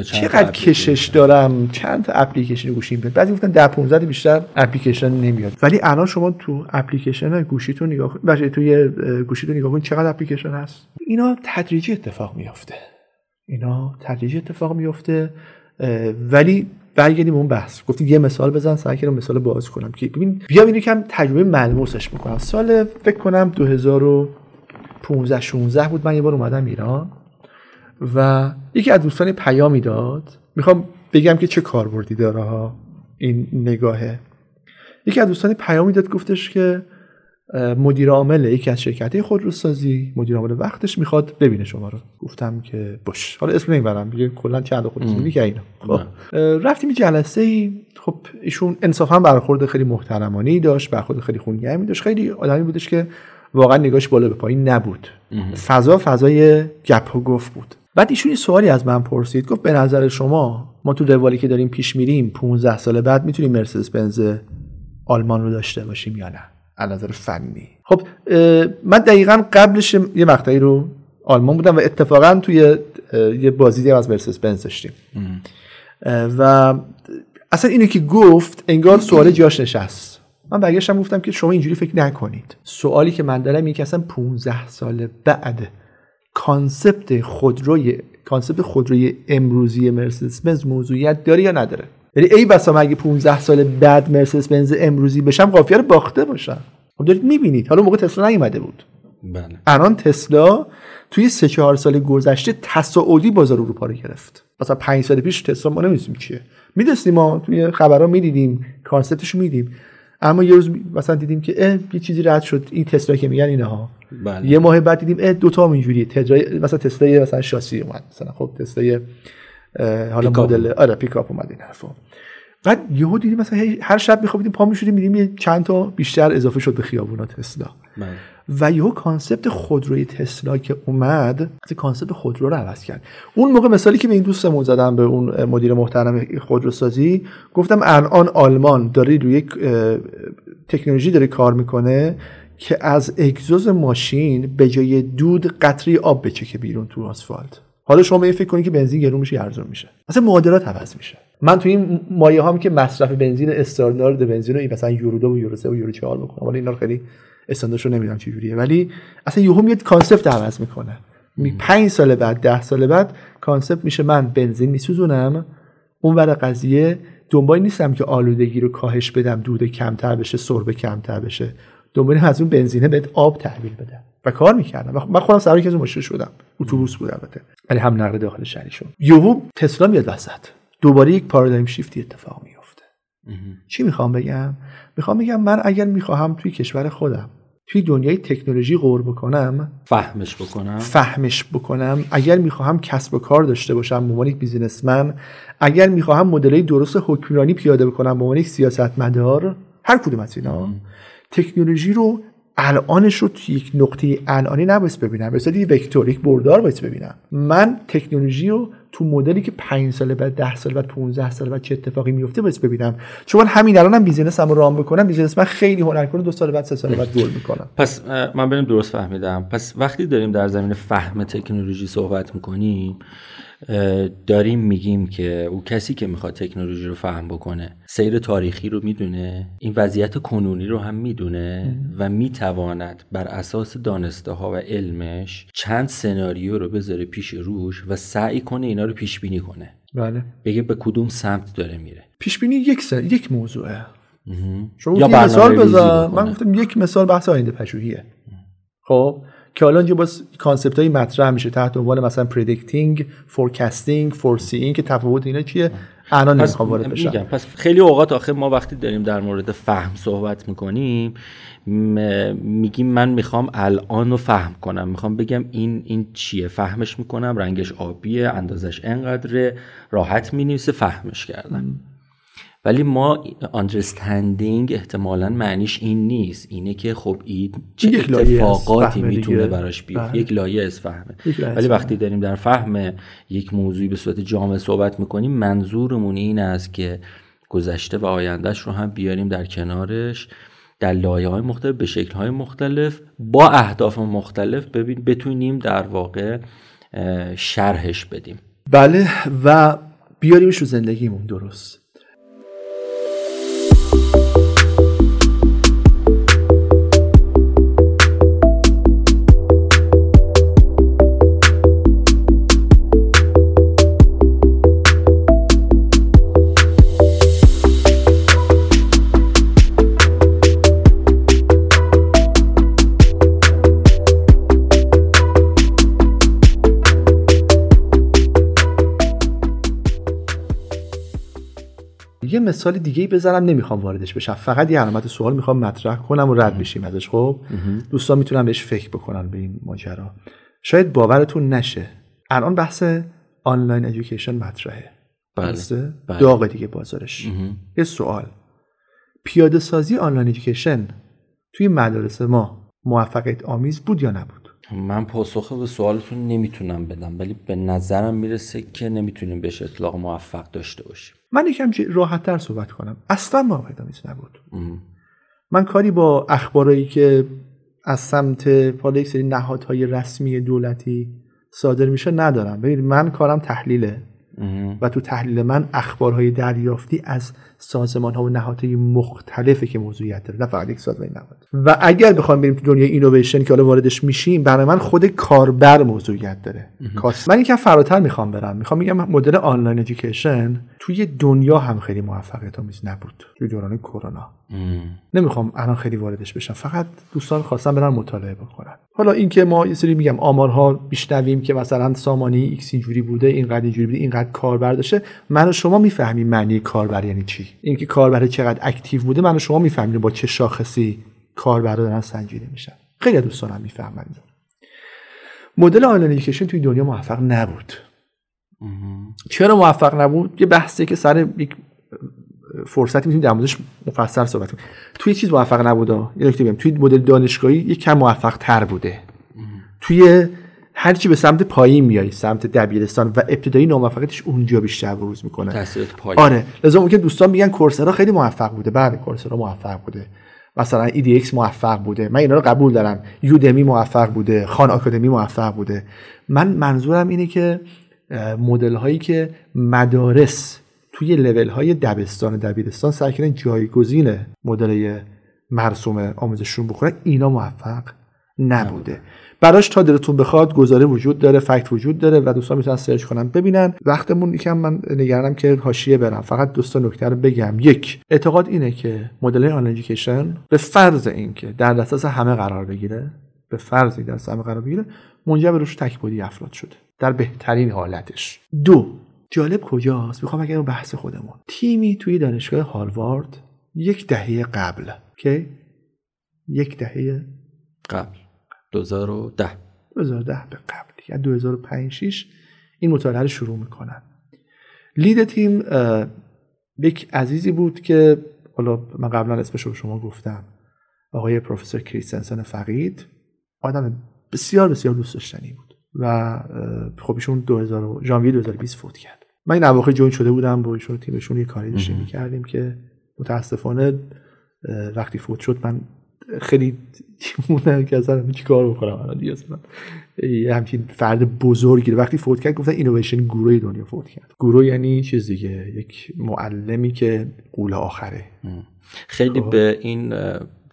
چقدر کشش دارم؟ چند تا اپلیکیشن گوشی میاد بعضی گفتن 10 15 بیشتر اپلیکیشن نمیاد. ولی الان شما تو اپلیکیشن های گوشیتون نگاه کنید بچه توی گوشیتون نگاه کنید چقدر اپلیکیشن هست؟ اینا تدریجی اتفاق میافته. اینا تدریجی اتفاق میفته ولی برگردیم اون بحث. گفتیم یه مثال بزن سعی کردم مثال باز کنم که ببین بیام اینو کم تجربه ملموسش می‌کنم سال فکر کنم 2015 16 بود من یه بار اومدم ایران. و یکی از دوستان پیامی داد. می‌خوام بگم که چه کاربردی داره ها این نگاهه. یکی از دوستان پیامی داد گفتش که مدیر عامل یکی از شرکت خودروسازی مدیر عامل وقتش می‌خواد ببینه شما رو. گفتم که باش. حالا اسم نمی‌برم دیگه کلا چند خودروسازی که اینا. خب رفتیم یه جلسه ای خب ایشون انصافا برخورد خیلی محترمانه داشت برخورد خیلی خونگرمی داشت. خیلی آدمی بودش که واقعا نگاهش بالا به پایین نبود. فضا فضای گپ و گفت بود. بعد ایشون یه سوالی از من پرسید. گفت به نظر شما ما تو روالی که داریم پیش میریم 15 سال بعد می‌تونیم مرسدس بنز آلمان رو داشته باشیم یا نه؟ از نظر فنی. خب من دقیقا قبلش یه مقطعی رو آلمان بودم و اتفاقا توی یه بازدیدی از مرسدس بنز داشتیم. و اصلا اینو که گفت انگار سوال جاش نشست. من برگشتم گفتم که شما اینجوری فکر نکنید. سوالی که من دارم اینه که اصلا 15 سال بعد concept خودروی concept خودروی امروزی مرسدس بنز موضوعیت داره یا نداره؟ یعنی ای بسا من اگه 15 سال بعد مرسدس بنز امروزی بشم قافیه رو باخته باشم. خب دارید می‌بینید. حالا موقع تسلا نیومده بود. بله. الان تسلا توی سه چهار سال گذشته تصاعدی بازار اروپا رو گرفت. مثلا پنج سال پیش تسلا ما نمی‌دونیم چیه. می‌دونستیم ما توی خبرها می‌دیدیم concept ش می‌دیدیم. اما یه روز مثلا دیدیم که یه چیزی رد شد. این تسلا که میگن اینها. بله. یه ماه بعد دیدیم اه دوتا هم اینجوریه. تسلا مثلا تسلا یه مثلا شاسی اومد. مثلا خب تسلا اه، حالا. مدل آره پیکاپ اومد این حرفا. بعد یهو دیدیم مثلا هر شب میخوابیدیم پا می‌شدیم می‌دیدیم یه چند تا بیشتر اضافه شد به خیابونا تسلا. بله. و یهو concept خودروی تسلا که اومد از concept خودرو رو عوض کرد. اون موقع مثالی که به این دوستمون زدم به اون مدیر محترم خودروسازی گفتم الان آلمان داره روی تکنولوژی داره کار می‌کنه که از اگزوز ماشین به جای دود قطره آب بچکه بیرون تو آسفالت. حالا شما این فکر کنید که بنزین گرون میشه ارزون میشه. اصلا معادلات عوض میشه. من تو این مایه هم که مصرف بنزین استاندارد بنزین رو مثلا یورو دو و یورو سه و یورو چهار بکنم ولی اینا رو خیلی استانداردش رو نمی‌دونم چه جوریه. ولی اصلا یهو میاد concept عوض می‌کنه. می پنج سال بعد ده سال بعد concept میشه من بنزین میسوزونم. اون ور قضیه دنبال نیستم که آلودگی رو کاهش بدم دود کمتر بشه سربش کمتر بشه. دنبال از اون بنزینه بهت آب تحویل بدن و کار می‌کردم. من خودم سوار یکی از ماشین شدم. اتوبوس بود البته. ولی هم نقل داخل شهری شد یهو تسلا میاد وسط. دوباره یک paradigm shift ی اتفاق میفته چی می‌خوام بگم؟ می‌خوام بگم من اگر می‌خواهم توی کشور خودم توی دنیای تکنولوژی غور بکنم فهمش بکنم. فهمش بکنم. اگر می‌خواهم کسب و کار داشته باشم به عنوان یک بیزینسمن اگر می‌خواهم مدلای درست حکمرانی پیاده بکنم به عنوان یک سیاستمدار هر کدوم از اینا. تکنولوژی رو الانش رو توی یک نقطه الانی نباید ببینم. به یک وکتور یک بردار باید ببینم. من تکنولوژی رو تو مدلی که 5 سال بعد 10 سال بعد 15 سال بعد چه اتفاقی میفته باید ببینم. چون همین الانم هم business هم run بکنم. business من خیلی هنر کنه دو سال بعد سه سال بعد گل می‌کنم. پس من بریم درست فهمیدم. پس وقتی داریم در زمین فهم تکنولوژی صحبت می‌کنیم داریم میگیم که او کسی که می‌خواد تکنولوژی رو فهم بکنه سیر تاریخی رو می‌دونه این وضعیت کنونی رو هم می‌دونه و می‌تواند بر اساس دانسته ها و علمش چند سناریو رو بذاره پیش روش و سعی کنه اینا رو پیش بینی کنه. بله. بگه به کدوم سمت داره میره. پیش بینی یک سر... یک موضوعه. شما یا مثال بذار. من گفتم یک مثال بحث آینده پژوهیه. خب؟ که حالا اینجا باز concept های مطرح میشه. تحت عنوان مثلا predicting forecasting foreseeing که تفاوت اینا چیه؟ الان نمی‌خوام وارد بشم. پس خیلی اوقات آخه ما وقتی داریم در مورد فهم صحبت می‌کنیم میگیم من می‌خوام الان رو فهم کنم. می‌خوام بگم این این چیه؟ فهمش می‌کنم رنگش آبیه اندازش انقدره راحت می‌نویسه فهمش کردم. ولی ما understanding احتمالا معنیش این نیست. اینه که خب این چه اتفاقاتی می‌تونه براش بیاد بله. یک لایه از فهمه. ولی وقتی داریم در فهم یک موضوعی به صورت جامع صحبت می‌کنیم منظورمون این است که گذشته و آیندهش رو هم بیاریم در کنارش در لایه های مختلف به شکل های مختلف با اهداف مختلف ببین بتونیم در واقع شرحش بدیم. بله و بیاریمش رو زندگیمون درست. مثال دیگه ای بزنم نمی‌خوام واردش بشم. فقط یه علامت سوال می‌خوام مطرح کنم و رد بشیم ازش. خب؟ دوستان می‌تونن بهش فکر بکنن به این ماجرا. شاید باورتون نشه. الان بحث آنلاین ادویکیشن مطرحه. بله. بله. داغ دیگه بازارش. یه سوال. پیاده سازی آنلاین ادویکیشن توی مدارس ما موفقیت آمیز بود یا نبود؟ من پاسخ به سوالتون نمی‌تونم بدم ولی به نظرم می‌رسه که نمی‌تونیم بهش اطلاق موفق داشته باشیم. من یکم راحت تر صحبت کنم. اصلا موفق آمیز نبود. من کاری با اخبارایی که از سمت حالا یک سری نهادهای رسمی دولتی صادر میشه ندارم. ببینید من کارم تحلیله. و تو تحلیل من اخبارهای دریافتی از سازمان ها و نهادهای مختلفی که موضوعیت داره نه فقط یک سازمان نهاد. و اگر بخوام بریم تو دنیای اینویشن که حالا واردش میشیم برای من خود کاربر موضوعیت داره. من یکم فراتر می‌خوام برم. می‌خوام میگم مدل online education توی دنیا هم خیلی موفقیت آمیز نبود توی دوران کرونا. نمی‌خوام الان خیلی واردش بشم. فقط دوستان خواستم برن مطالعه بکنن. حالا اینکه ما یه سری میگم آمارها بشنویم که مثلا سامانه X اینجوری بوده اینقدر اینجوری بوده اینقدر کاربر داشته من و شما می‌فهمیم معنی کاربر یعنی چی. اینکه کاربر چقدر active بوده من و شما می‌فهمیم با چه شاخصی کاربر دارن سنجیده میشن. خیلی دوستانم می‌فهمن مدل آنلاین توی دنیا موفق نبود. چرا موفق نبود؟ یه بحثی که سر یک فرصتی می‌تونیم در موردش مفصل صحبت کنیم. توی چیز موفق نبوده یه نکته توی مدل دانشگاهی یک کم موفق تر بوده توی هر چی به سمت پایین میای سمت دبیرستان و ابتدایی ناموفقیتش اونجا بیشتر بروز می‌کنه. تاثیرات پایین. آره لازم ممکن دوستان میگن کورسرا خیلی موفق بوده. بله کورسرا موفق بوده. مثلا EDX موفق بوده. من اینا رو قبول دارم. یودمی موفق بوده. خان آکادمی موفق بوده. من منظورم اینه که مدل هایی که مدارس توی لول های دبستان و دبیرستان سعی کردن جایگزین مدل مرسوم آموزششون بخورن اینا موفق نبوده. براش تا دلتون بخواد گزاره وجود داره فکت وجود داره و دوستان می‌تونن سرچ کنن. ببینن وقتمون یکم من نگرانم که حاشیه برم. فقط دوستا نکته رو بگم. یک اعتقاد اینه که مدل آنلاین به فرض اینکه در دسترس همه قرار بگیره به فرض در همه قرار بگیره منجر به روش تکبودی افراد شده. در بهترین حالتش. دو جالب کجاست؟ می‌خوام اگر بحث خودمون. تیمی توی دانشگاه هاروارد یک دهه قبل. که یک دهه قبل. 2010 2010 به قبل یعنی 2005 6 این مطالعه رو شروع می‌کنن. لید تیم یک عزیزی بود که حالا من قبلا اسمش رو شما گفتم. آقای پروفسور کریستنسن فقید. آدم بسیار بسیار دوست داشتنی بود و خب ایشون 2000 ژانویه 2020 فوت کرد. من این اواخر جوین شده بودم با ایشون تیمشون یه کاری داشتیم می‌کردیم که متاسفانه وقتی فوت شد من خیلی موندم که اصلا چی کار بکنم الان دیگه اصلا. همچین فرد بزرگی وقتی فوت کرد گفتن اینویشن گروه دنیا فوت کرد. گروه یعنی چیز دیگه یک معلمی که قول آخره. خیلی خب. به این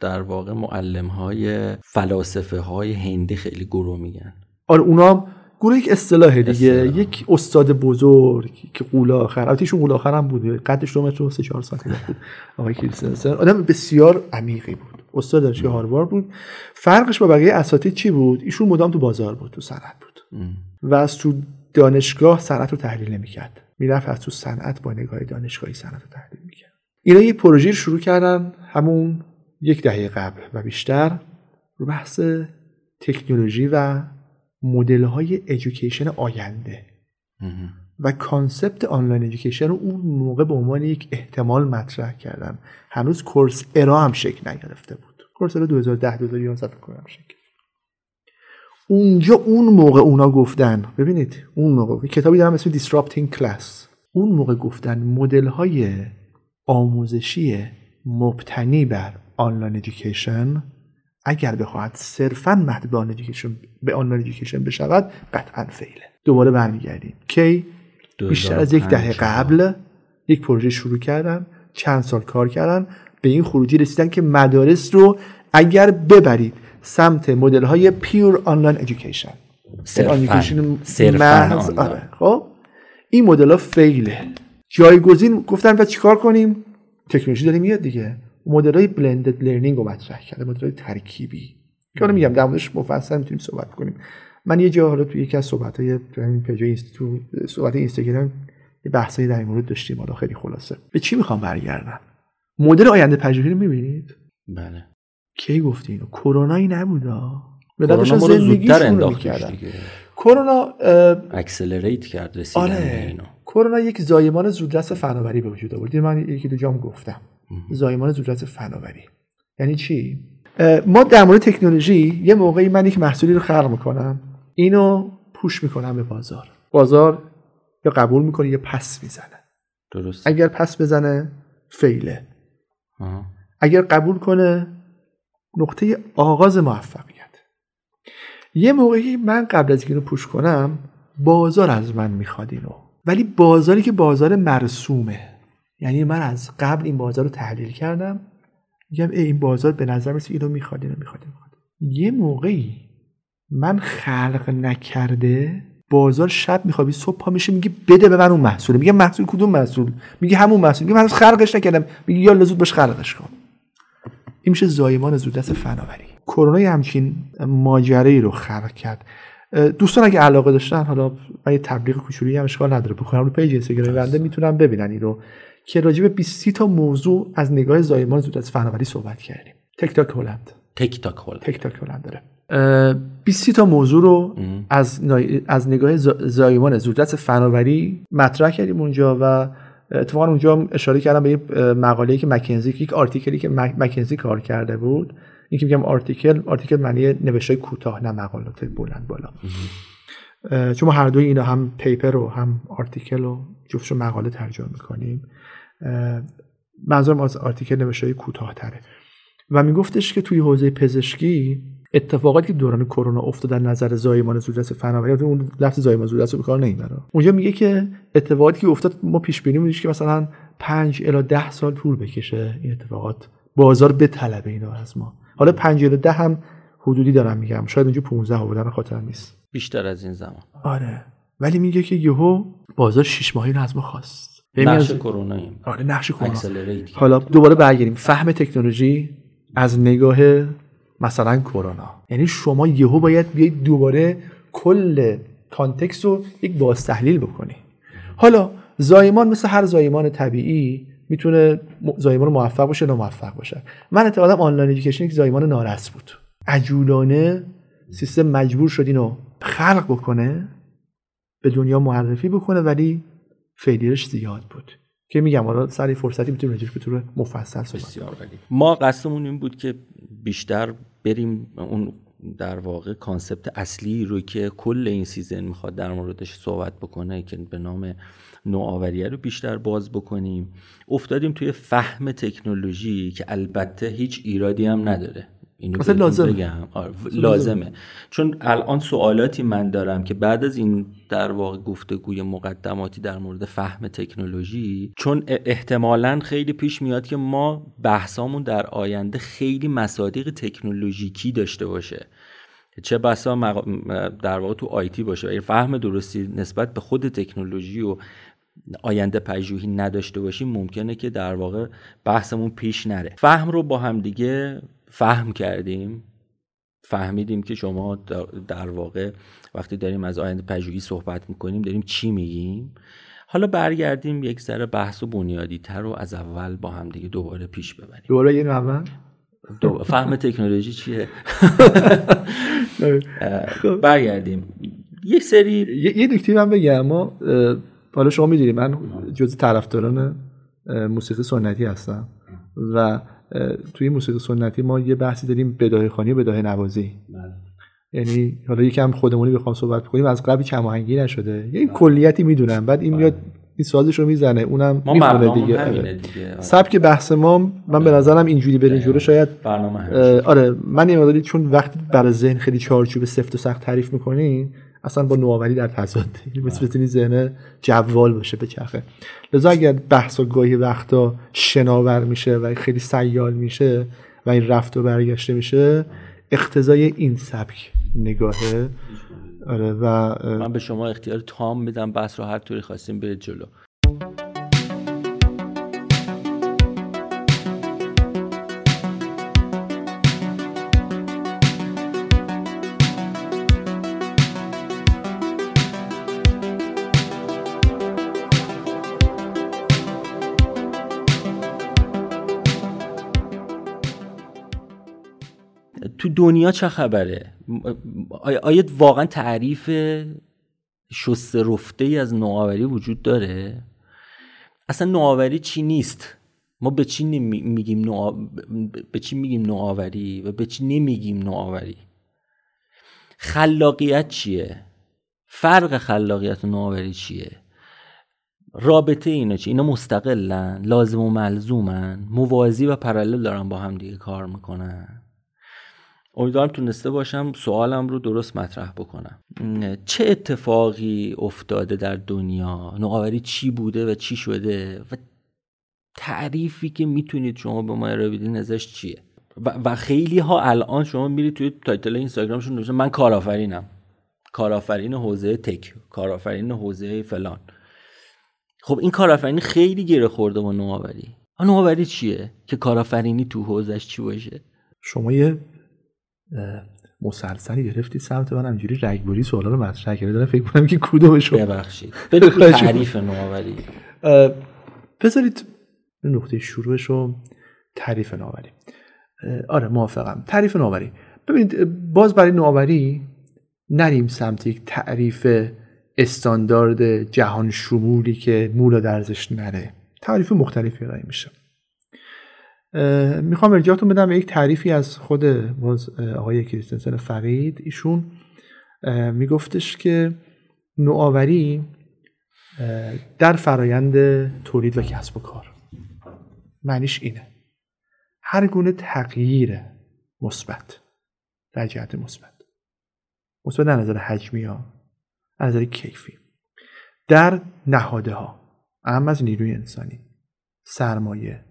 در واقع معلم های فلاسفه های هندی خیلی گروه میگن. آره اونا گروه یک اصطلاح دیگه. یک استاد بزرگ که قول آخر البته ایشون قول آخر هم بود قدش دو متر و 3 4 سانتی بود. آقای کریستنسن آدم بسیار عمیقی بود. استاد دانشگاه هاروارد بود. فرقش با بقیه اساتید چی بود؟ ایشون مدام تو بازار بود تو صنعت بود. و از تو دانشگاه صنعت رو تحلیل نمی‌کرد. می‌رفت از تو صنعت با نگاه دانشگاهی صنعت رو تحلیل می‌کرد. اینا یه پروژه شروع کردن همون یک دهه قبل و بیشتر رو بحث تکنولوژی و مدل های ایژوکیشن آینده و concept online education رو اون موقع به عنوان یک احتمال مطرح کردن. هنوز Coursera هم شکل نگرفته بود. Coursera 2010 2011 فکر کنم شکل. اونجا اون موقع اونا گفتن ببینید اون موقع کتابی دارم اسم Disrupting Class. اون موقع گفتن مدل های آموزشی مبتنی بر online education اگر بخواهد صرفا محدود به online education بشود قطعا fail ه. دوباره برمیگردیم. کی؟ بیشتر از یک دهه قبل یک پروژه شروع کردن چند سال کار کردن به این خروجی رسیدن که مدارس رو اگر ببرید سمت مدل های pure online education صرفا آره. خب؟ این مدل ها fail ه جایگزین گفتن و چیکار کنیم؟ تکنولوژی داره میاد دیگه. مدل های blended learning رو مطرح کرده مدل های ترکیبی. که حالا میگم در موردش مفصل می‌تونیم صحبت کنیم. من یه جا حالا توی یکی از صحبت های page تو صحبت اینستاگرام یه بحثایی در این مورد داشتیم. حالا خیلی خلاصه. به چی می‌خوام برگردم؟ مدل آینده پژوهی رو می‌بینید؟ بله. کی گفتی اینو؟ کرونایی نبودا به داشتن زندگیشون رو کرونا اکسلریت کرد رسیدن آره. اینو. کرونا یک زایمان زودرس فناوری به وجود آورد. من یکی دو جام گفتم. زایمان زودرس فناوری. یعنی چی؟ ما در مورد تکنولوژی یه موقعی من یک محصولی رو خلق می‌کنم. اینو پوش می‌کنم به بازار. بازار یا قبول می‌کنه یا پس می‌زنه. درست اگر پس بزنه فیله. اگر قبول کنه نقطه آغاز موفقیت. یه موقعی من قبل از اینو پوش کنم بازار از من می‌خواد اینو. ولی بازاری که بازار مرسومه. یعنی من از قبل این بازار رو تحلیل کردم. میگم این بازار به نظر میسه اینو می‌خواد اینو می‌خواد. یه موقعی من خلق نکرده بازار شب میخوابی صبح پا میشه میگه بده به من اون محصول. میگه محصول کدوم محصول؟ میگه همون محصول. میگه من خلقش نکردم. میگه یالا زود باش خلقش کن. این میشه زایمان زودرس فناوری. کرونا همچین ماجرایی رو خلق کرد. دوستان اگه علاقه داشتن حالا من یه تبلیغ کوچولی هم اشکال نداره بکنم رو page اینستاگرام بنده می‌تونم ببینن این رو. که راجع به 20 تا موضوع از نگاه زایمان زودرس فناوری صحبت کردیم. تک تاک هلند. تک تاک هلند. تک تاک هلند داره. 20 تا موضوع رو از از نگاه زایمان زودرس فناوری مطرح کردیم اونجا و اتفاقا اونجا اشاره کردم به یه مقاله‌ای که مکنزی یک article ی که مکنزی کار کرده بود. این که میگم article article معنی نوشته کوتاه نه مقالات بلند بالا. چون ما هر دوی اینا هم paper و هم article و جفتش مقاله ترجمه می‌کنیم. منظورم از article نوشته کوتاه تره و میگفتش که توی حوزه پزشکی اتفاقاتی که دوران کرونا افتاد در نظر زایمان زودرس فناوری اون لفظ زایمان زودرس رو به کار نمی‌بره. اونجا میگه که اتفاقاتی که افتاد ما پیش بینی میدیم که مثلا 5 الی 10 سال طول بکشه این اتفاقات. بازار به طلب اینا از ما. حالا 5 الی 10 هم حدودی دارم میگم. شاید اونجا 15 آوردن خاطر نیست. بیشتر از این زمان. آره. ولی میگه که یهو بازار شش ماهی رو از ما خواست. نقش کرونا آره نقش کرونا. حالا دوباره برگردیم. فهم تکنولوژی از نگاه مثلا کرونا. یعنی شما یهو باید بیاید دوباره کل context رو یک باز تحلیل بکنی. حالا زایمان مثل هر زایمان طبیعی می‌تونه زایمان موفق باشه یا ناموفق باشه. من اعتقادم online education یک زایمان نارس بود. عجولانه سیستم مجبور شد اینو خلق بکنه به دنیا معرفی بکنه ولی failure ش زیاد بود. که میگم حالا سر یه فرصتی می‌تونیم راجعش به طور مفصل صحبت ما قصدمون این بود که بیشتر بریم اون در واقع concept اصلی رو که کل این season می‌خواد در موردش صحبت بکنه که به نام نوآوریه رو بیشتر باز بکنیم. افتادیم توی فهم تکنولوژی که البته هیچ ایرادی هم نداره. اینو لازم بگم. آره لازمه. چون الان سوالاتی من دارم که بعد از این در واقع گفتگوی مقدماتی در مورد فهم تکنولوژی چون احتمالا خیلی پیش میاد که ما بحثامون در آینده خیلی مصادیق تکنولوژیکی داشته باشه. چه بسا در واقع تو آیتی باشه. فهم درستی نسبت به خود تکنولوژی و آینده پژوهی نداشته باشیم ممکنه که در واقع بحثمون پیش نره. فهم رو با هم دیگه فهم کردیم فهمیدیم که شما در واقع وقتی داریم از آینده پژوهی صحبت می‌کنیم داریم چی میگیم؟ حالا برگردیم یک ذره بحث و بنیادی تر رو از اول با هم دیگه دوباره پیش ببریم. دوباره یه اول فهم تکنولوژی چیه؟ خب. برگردیم. یک سری یه نکته من بگم ما حالا شما می‌دونی من جز طرفداران موسیقی سنتی هستم و توی موسیقی سنتی ما یه بحثی داریم بداهه خانی و بداهه نوازی. بله. یعنی حالا یکم خودمونی بخوام صحبت کنیم از قبل کم آهنگی نشده. یه کلیتی می‌دونم. بعد این بله. میاد این سازش رو می‌زنه. اونم می‌خونه دیگه, آره. دیگه. سبک بحث ما من به نظرم اینجوری بریم جلو شاید آره. من یه چون وقتی برای ذهن خیلی چارچوب سفت و سخت تعریف می‌کنین اصلا با نوآوری در تضاد مثل بتونی ذهن جوال باشه به چرخه لذا اگر بحث و گاهی وقتا شناور میشه و خیلی سیال میشه و این رفت و برگشته میشه اقتضای این سبک نگاهه. آره و من به شما اختیار تام میدم بحث رو هر طوری خواستیم برید جلو. دنیا چه خبره؟ آیا واقعا تعریف شسته رفته ای از نوآوری وجود داره؟ اصلا نوآوری چی نیست؟ ما به چی میگیم نوآ... به چی میگیم نوآوری و به چی نمیگیم نوآوری؟ خلاقیت چیه؟ فرق خلاقیت و نوآوری چیه؟ رابطه اینا چی؟ اینا مستقلن لازم و ملزومن موازی و پرالل دارن با هم دیگه کار می‌کنن. امیدوارم تونسته باشم سوالم رو درست مطرح بکنم. چه اتفاقی افتاده در دنیا؟ نوآوری چی بوده و چی شده؟ و تعریفی که می‌تونید شما به ما ارائه بدین ازش چیه؟ و, خیلی ها الان شما میرید توی تایتل اینستاگرامشون نوشته من کارآفرینم. کارآفرین حوزه تک کارآفرین حوزه فلان. خب این کارآفرینی خیلی گره خورده با نوآوری. نوآوری چیه که کارآفرینی تو حوزش چی باشه؟ شما یه مسلسلی گرفتی سمت من همجوری رگباری سوالا رو مطرح کردی. دارم فکر کنم که کدومش ببخشید. بدون تعریف نوآوری. بذارید نقطه شروعش رو تعریف نوآوری. آره موافقم. تعریف نوآوری. ببینید باز برای نوآوری نریم سمت یک تعریف استاندارد جهان شمولی که مولا درزش نره. تعریف مختلفی ارائه میشه. می‌خوام ارجاعتون بدم یک تعریفی از خود آقای کریستنسن فقید ایشون میگفتش که نوآوری در فرایند تولید و کسب و کار. معنیش اینه. هر گونه تغییر مثبت در جهت مثبت. مثبت در نظر حجمی ها در نظر کیفی. در نهاده ها اهم از نیروی انسانی. سرمایه.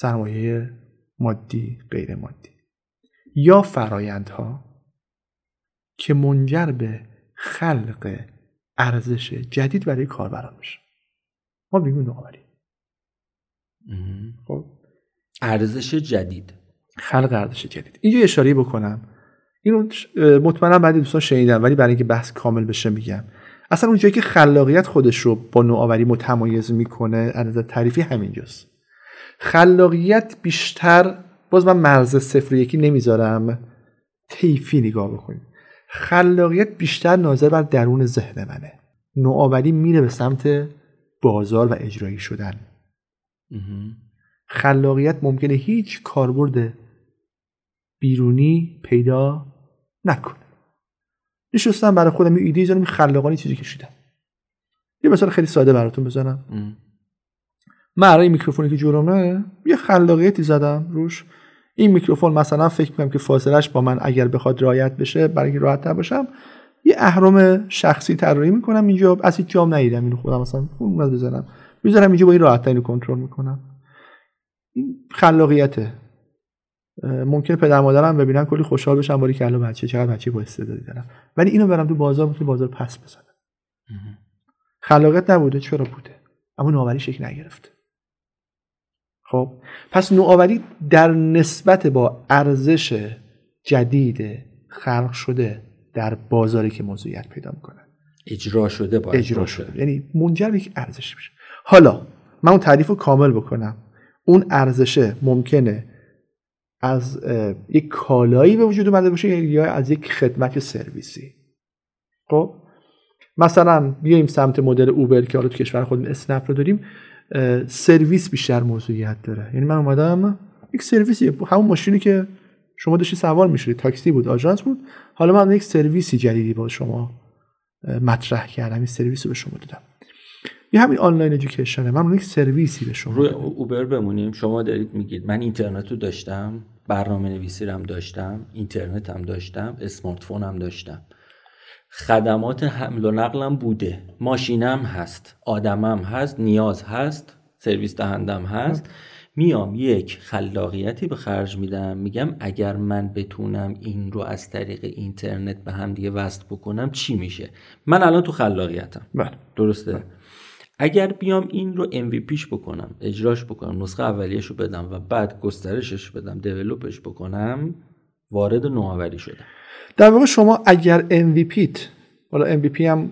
سرمایه مادی غیر مادی. یا فرایندها که منجر به خلق ارزش جدید برای کاربران میشه. ما بگیم نوآوری. خب؟ ارزش جدید. خلق ارزش جدید. اینجا اشاره بکنم. اینو مطمئنا بعدی دوستان شنیدم ولی برای اینکه بحث کامل بشه میگم. اصلا اونجایی که خلاقیت خودش رو با نوآوری متمایز می‌کنه از نظر تعریفی همینجاست. خلاقیت بیشتر باز من مرز صفر یکی نمی‌ذارم. تیفی نگاه بکنید. خلاقیت بیشتر ناظر بر درون ذهن منه. نوآوری میره به سمت بازار و اجرایی شدن. خلاقیت ممکنه هیچ کاربرد بیرونی پیدا نکنه. نشستم برای خودم یه ایده زدم خلاقانه چیزی کشیدم. یه مثال خیلی ساده براتون بزنم. من این میکروفونی که جلومه یه خلاقیتی زدم روش. این میکروفون مثلا فکر می‌کنم که فاصلش با من اگر بخواد رعایت بشه برای اینکه راحت باشم یه اهرم شخصی طراحی می‌کنم اینجا. از هیچ جام ندیدم اینو خودم مثلا اون بزنم. می‌ذارم اینجا با این راحت اینو کنترل می‌کنم. این خلاقیته. ممکن پدر مادرم ببینن کلی خوشحال بشن باری که بچه چقدر بچه با استعدادی دارم ولی اینو برم تو بازار می‌تونی بازار پس بزنم. خلاقیت نبوده چرا بوده؟ اما نوآوری شکل نگرفت خب؟ پس نوآوری در نسبت با ارزش جدید خلق شده در بازاری که موضوعیت پیدا می‌کنه. اجرا شده باید اجرا شده. یعنی منجر به یک ارزش میشه. حالا من اون تعریف رو کامل بکنم. اون ارزشه ممکنه از یک کالایی به وجود اومده باشه یا از یک خدمت سرویسی. خب؟ مثلا بیایم سمت مدل اوبر که حالا تو کشور خودمون اسنپ رو داریم. سرویس بیشتر موضوعیت داره. یعنی من اومدم یک سرویسی همون ماشینی که شما داشتی سوار می‌شدید تاکسی بود آژانس بود. حالا من یک سرویسی جدیدی با شما مطرح کردم این سرویس رو به شما دادم. یه همین online education ه من یک سرویسی به شما روی اوبر بمونیم. شما دارید میگید من اینترنت رو داشتم برنامه نویسی هم داشتم اینترنت هم داشتم smartphone هم داشتم. خدمات حمل و نقلم بوده. ماشینم هست آدمم هست نیاز هست سرویس دهندم هست. میام یک خلاقیتی به خرج میدم میگم اگر من بتونم این رو از طریق اینترنت به هم دیگه وصل بکنم چی میشه؟ من الان تو خلاقیتم. بله. درسته؟ بله. اگر بیام این رو MVP بکنم اجراش بکنم نسخه اولیش رو بدم و بعد گسترشش بدم develop ش بکنم وارد نوآوری شدم. در واقع شما اگر MVP حالا MVP هم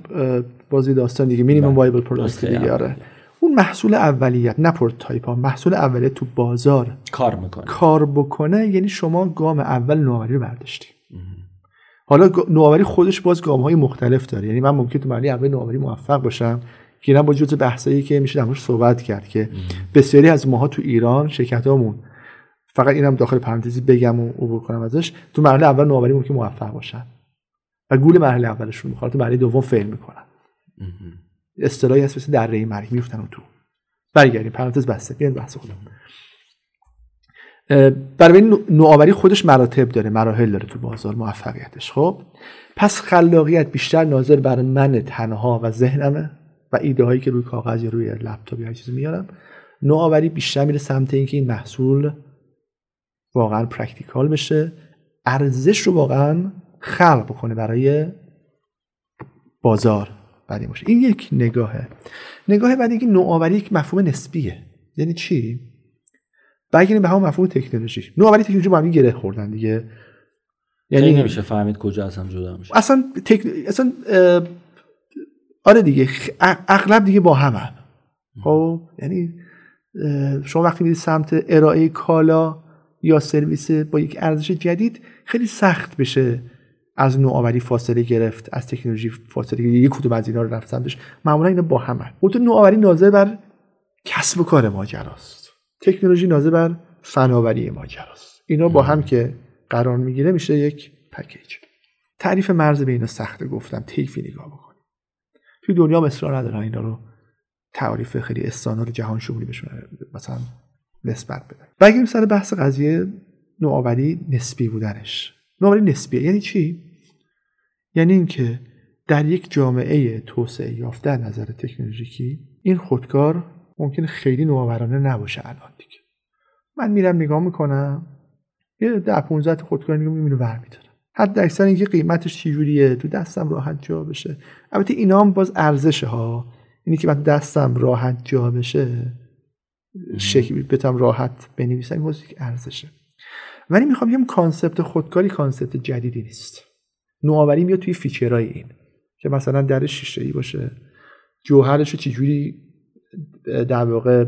بازی داستان دیگه minimum viable product دیگه آره. اون محصول اولیه‌ت نه prototype ها محصول اولیه‌ت تو بازار کار می‌کنه. کار بکنه یعنی شما گام اول نوآوری رو برداشتی. حالا نوآوری خودش باز گام های مختلف داره. یعنی من ممکن تو مرحله اول نوآوری موفق باشم که اینا با جزء بحثایی که میشه در صحبت کرد که بسیاری از ماها تو ایران شرکتامون فقط اینم داخل پرانتزی بگم و عبور کنم ازش. تو مرحله اول نوآوری ممکن موفق باشن. و گول مرحله اولشون می‌خواد تو مرحله دوم فیل می‌کنن. اصطلاحی هست مثل دره مرگ. میفتن اون تو. برگردیم. پرانتز بسته. بیاین بحث خودم برای نوآوری خودش مراتب داره. مراحل داره تو بازار. موفقیتش. خب؟ پس خلاقیت بیشتر ناظر بر من تنها و ذهنمه و ایده هایی که روی کاغذ یا روی لپتاپ یا چیزی میارم. نوآوری بیشتر میره سمت اینکه این محصول واقعا practical بشه ارزش رو واقعا خلق بکنه برای بازار بعدی باشه. این یک نگاهه. نگاه بعدی که نوآوری یک مفهوم نسبیه. یعنی چی؟ برگردیم به همون مفهوم تکنولوژی. نوآوری تکنولوژی با هم گره خوردن دیگه. یعنی نمیشه فهمید کجا از هم جدا میشه. اصلا تک... اصلا آره دیگه اغلب دیگه با هم خب یعنی شما وقتی میرید سمت ارائه کالا یا سرویس با یک ارزش جدید خیلی سخت بشه از نوآوری فاصله گرفت از تکنولوژی فاصله گرفت. یک کدوم از اینا رو رفت سمتش. معمولا اینا با هم تو نوآوری ناظر بر کسب و کار ماجراست. تکنولوژی ناظر بر فناوری ماجراست. اینا با هم که قرار می‌گیره میشه یک پکیج تعریف مرز بین سخته گفتم. تیفی نگاه بکنیم. توی دنیا اصرار ندارن اینا رو تعریف خیلی استاندارد جهان شمولی بهشون مثلا نسبت بدن بگیم سر بحث قضیه نوآوری نسبی بودنش. نوآوری نسبیه یعنی چی؟ یعنی اینکه در یک جامعه توسعه یافته نظر تکنولوژیکی این خودکار ممکن خیلی نوآورانه نباشه الان دیگه. من میرم نگاه می‌کنم یه ده 15 خودکار میگم اینو برمیدارم حد اکثر اینکه قیمتش چجوریه تو دستم راحت جا بشه. البته اینا هم باز ارزشه ها اینی که من دستم راحت جا بشه شکل بتم راحت بنویسم این باز یک ارزشه. ولی می‌خوام بگم concept خودکاری concept جدیدی نیست. نوآوری میاد توی feature های این که مثلا در شیشه ای باشه. جوهرش رو چجوری در واقع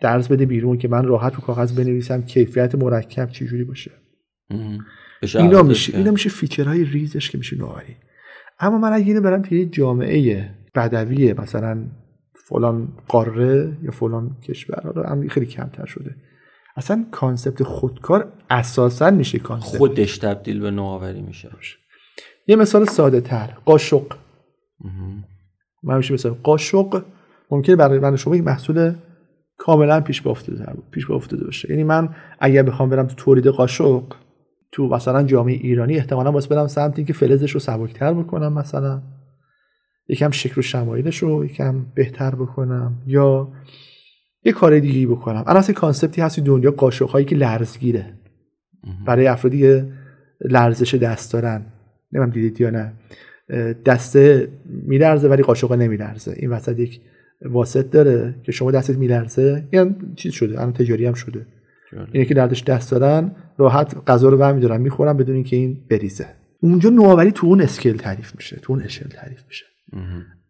پس بده بیرون که من راحت رو کاغذ بنویسم کیفیت مرکب چجوری باشه. اینا میشه اینا میشه feature های ریزش که میشه نوآوری. اما من اگه اینو برم توی جامعه بدوی مثلا فلان قاره یا فلان کشور. رو خیلی کمتر شده. اصلا concept خودکار اساسا میشه concept. خودش تبدیل به نوآوری میشه. یه مثال ساده تر. قاشق. من میشه مثال قاشق. ممکنه برای من شما یک محصول کاملا پیش پا افتاده پیش پا افتاده باشه. یعنی من اگر بخوام برم تو تولید قاشق تو مثلا جامعه ایرانی احتمالا واسه برم سمتی که فلزش رو سبکتر بکنم مثلا. یکم شکل و شمایلش رو یکم بهتر بکنم یا یه کار دیگه بکنم. الان اصلا concept ی هست دنیا قاشق هایی که لرزگیره. برای افرادی که لرزش دست دارن. نمی‌دونم دیدید یا نه. دسته میلرزه ولی قاشق نمیلرزه. این وسط یک واسط داره که شما دستت میلرزه. این چیز شده. الان تجاری هم شده. اینه که لرزش دست دارن راحت غذا رو برمیدارن می‌خورن بدون اینکه این بریزه. اونجا نوآوری تو اون scale تعریف میشه. تو اون اشل تعریف میشه.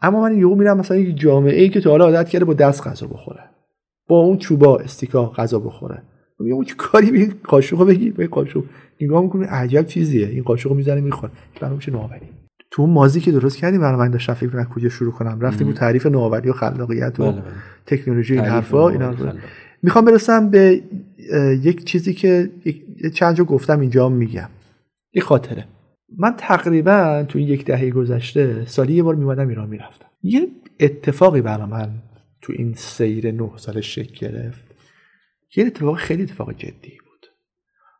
اما من یهو میرم مثلا یک جامعه ای که تا حالا عادت کرده با دست غذا بخوره. با اون چوبا استیکا غذا بخوره. میگم اون کاری؟ به قاشقو بگی به قاشق. نگاه می‌کنه عجب چیزیه. این قاشقو می‌زنه می‌خوره. برام میشه نوآوری. تو اون مازی که درست کردیم برای من داشتم فکر کجا شروع کنم؟ رفتیم بود تعریف نوآوری و خلاقیت و بله، بله. تکنولوژی این حرفا اینا. می‌خوام برسم به یک چیزی که چند جا گفتم اینجا میگم. یه خاطره. من تقریبا تو یک دهه گذشته سالی یه بار میمادم ایران می‌رفتم. یه اتفاقی برای من تو این سیر نه سال شکل گرفت یه اتفاق خیلی اتفاق جدی بود.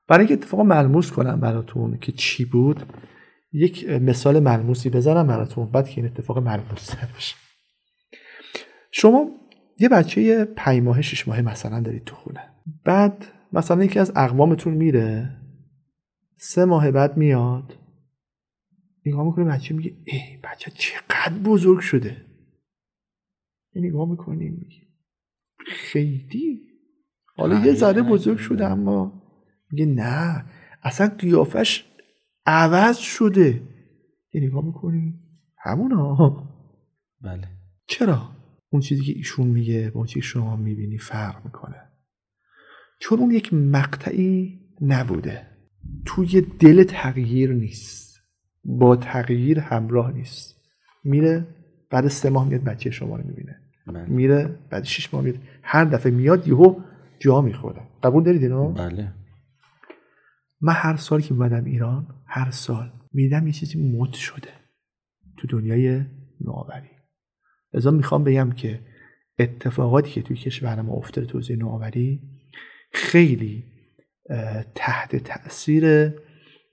برای اینکه اتفاق ملموس کنم براتون که چی بود یک مثال ملموسی بزنم براتون بعد که این اتفاق ملموس بشه شما یه بچه پنج ماه شش ماه مثلا دارید تو خونه. بعد مثلا یکی از اقوامتون میره سه ماه بعد میاد. نگاه می‌کنه بچه میگه ای بچه چقدر بزرگ شده. نگاه می‌کنیم میگه خیلی؟ حالا یه ذره بزرگ شده اما میگه نه اصلا قیافش عوض شده. یه نگاه می‌کنی همون ها. بله. چرا؟ اون چیزی که ایشون میگه با چیزی شما می‌بینی فرق می‌کنه. چون اون یک مقطعی نبوده. توی دل تغییر نیست. با تغییر همراه نیست. میره بعد سه ماه میاد بچه شما رو می‌بینه. بله. میره بعد شش ماه میاد. هر دفعه میاد یهو جا می‌خوره. قبول دارید اینو؟ بله. من هر سال که میمدم ایران هر سال میدم یه چیزی مد شده تو دنیای نوآوری. لذا می‌خوام بگم که اتفاقاتی که توی کشور ما افتاده توزیع نوآوری خیلی تحت تاثیر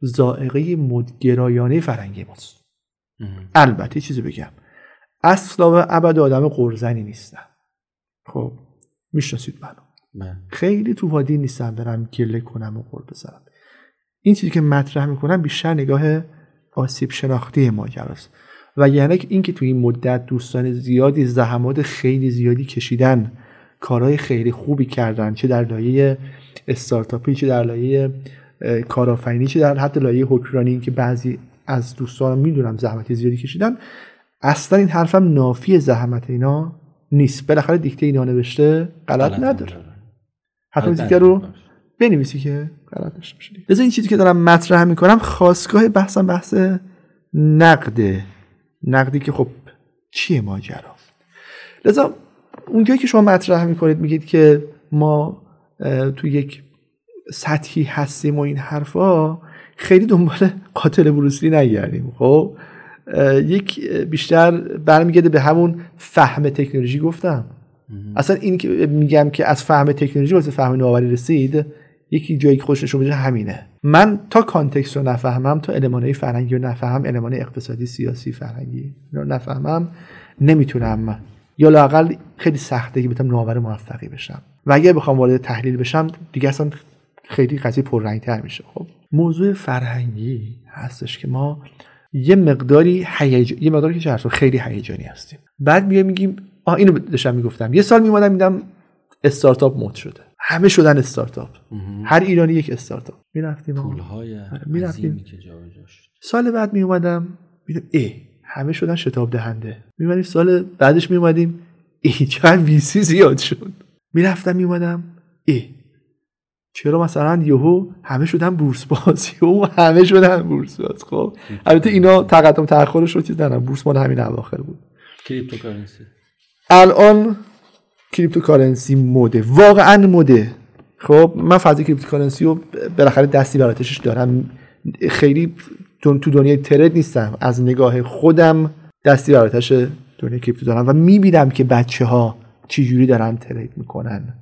زائقه مدگرایانه فرنگی ماست. البته چیزی بگم. اصلا و ابد آدم قرزنی نیستم. خب می‌شناسید منو. بله. خیلی تو وادی نیستم برم گله کنم و قرب بزنم. این چیزی که مطرح می‌کنم بیشتر نگاه آسیب شناختی ماجراست. و یعنی اینکه تو این مدت دوستان زیادی زحمات خیلی زیادی کشیدن کارهای خیلی خوبی کردن چه در لایه استارتاپی چه در لایه کارآفرینی چه در حتی لایه حکمرانی که بعضی از دوستان می‌دونم زحمت زیادی کشیدن. اصلا این حرفم نافی زحمت اینا نیست. بالاخره دیکته اینا نوشته غلط نداره. حتی دیگه رو بنویسی که غلط داشته باشه این چیزی که دارم مطرح می‌کنم خواستگاه بحثم بحث نقده نقدی که خب چیه ماجرا؟ لذا اونجایی که شما مطرح می‌کنید میگید که ما تو یک سطحی هستیم و این حرفا خیلی دنبال قاتل بروسلی نگردیم. خب یک بیشتر برمیگرده به همون فهم تکنولوژی گفتم. اصلا این که میگم که از فهم تکنولوژی واسه فهم نوآوری رسید یکی جایی که خوش نشون همینه. من تا context رو نفهمم تا المانهای فرهنگی رو نفهمم المان اقتصادی سیاسی فرهنگی رو نفهمم نمی‌تونم. یا لاقل خیلی سخته که بتونم نوآور موفقی بشم. و اگر بخوام وارد تحلیل بشم دیگه اصلا خیلی قضیه پررنگتر میشه. خب. موضوع فرهنگی هستش که ما یه مقداری هیج... یه مقداری که خیلی هیجانی هستیم. بعد میگه میگیم آه اینو داشتم می‌گفتم. یه سال میمادم میدم استارتاپ مد شده. همه شدن استارتاپ. هر ایرانی یک استارتاپ. می‌رفتیم پولهای می‌رفتیم. سال بعد میومدم میدم ای همه شدن شتاب دهنده. میمدیم سال بعدش میومدیم ای چند ویسی زیاد شد. می‌رفتم میومدم ای چرا مثلا یهو همه شدن بورس باز یهو همه شدن بورس باز خب البته اینا تقدم تاخرش رو چیز ندارن. بورس مال همین اواخر بود. کریپتوکارنسی. الان cryptocurrency مده. واقعا مده. خب من فاز cryptocurrency رو بالاخره دستی بر آتشش دارم. خیلی تو دنیای trade نیستم. از نگاه خودم دستی بر آتش دنیای crypto دارم و می‌بینم که بچه ها چجوری دارن trade می‌کنن.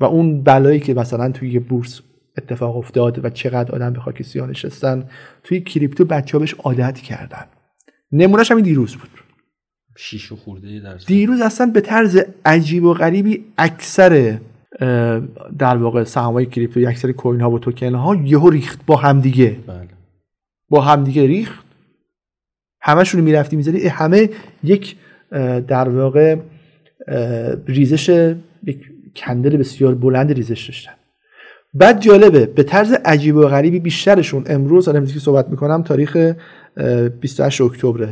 و اون بلایی که مثلا توی یه بورس اتفاق افتاد و چقدر آدم به خاک سیاه نشستن توی کریپتو بچه ها بهش عادت کردن. نمونهش همین دیروز بود. شیش و خورده در دیروز اصلا به طرز عجیب و غریبی اکثر در واقع سهام های کریپتو اکثر کوین ها و توکن ها یهو ریخت با همدیگه. بله. با همدیگه ریخت. همشون می‌رفتی می‌زدی همه یک در واقع ریزش یک کندل بسیار بلند ریزش داشتن. بعد جالبه به طرز عجیب و غریبی بیشترشون امروز امروزی که صحبت می‌کنم تاریخ 28 اکتبر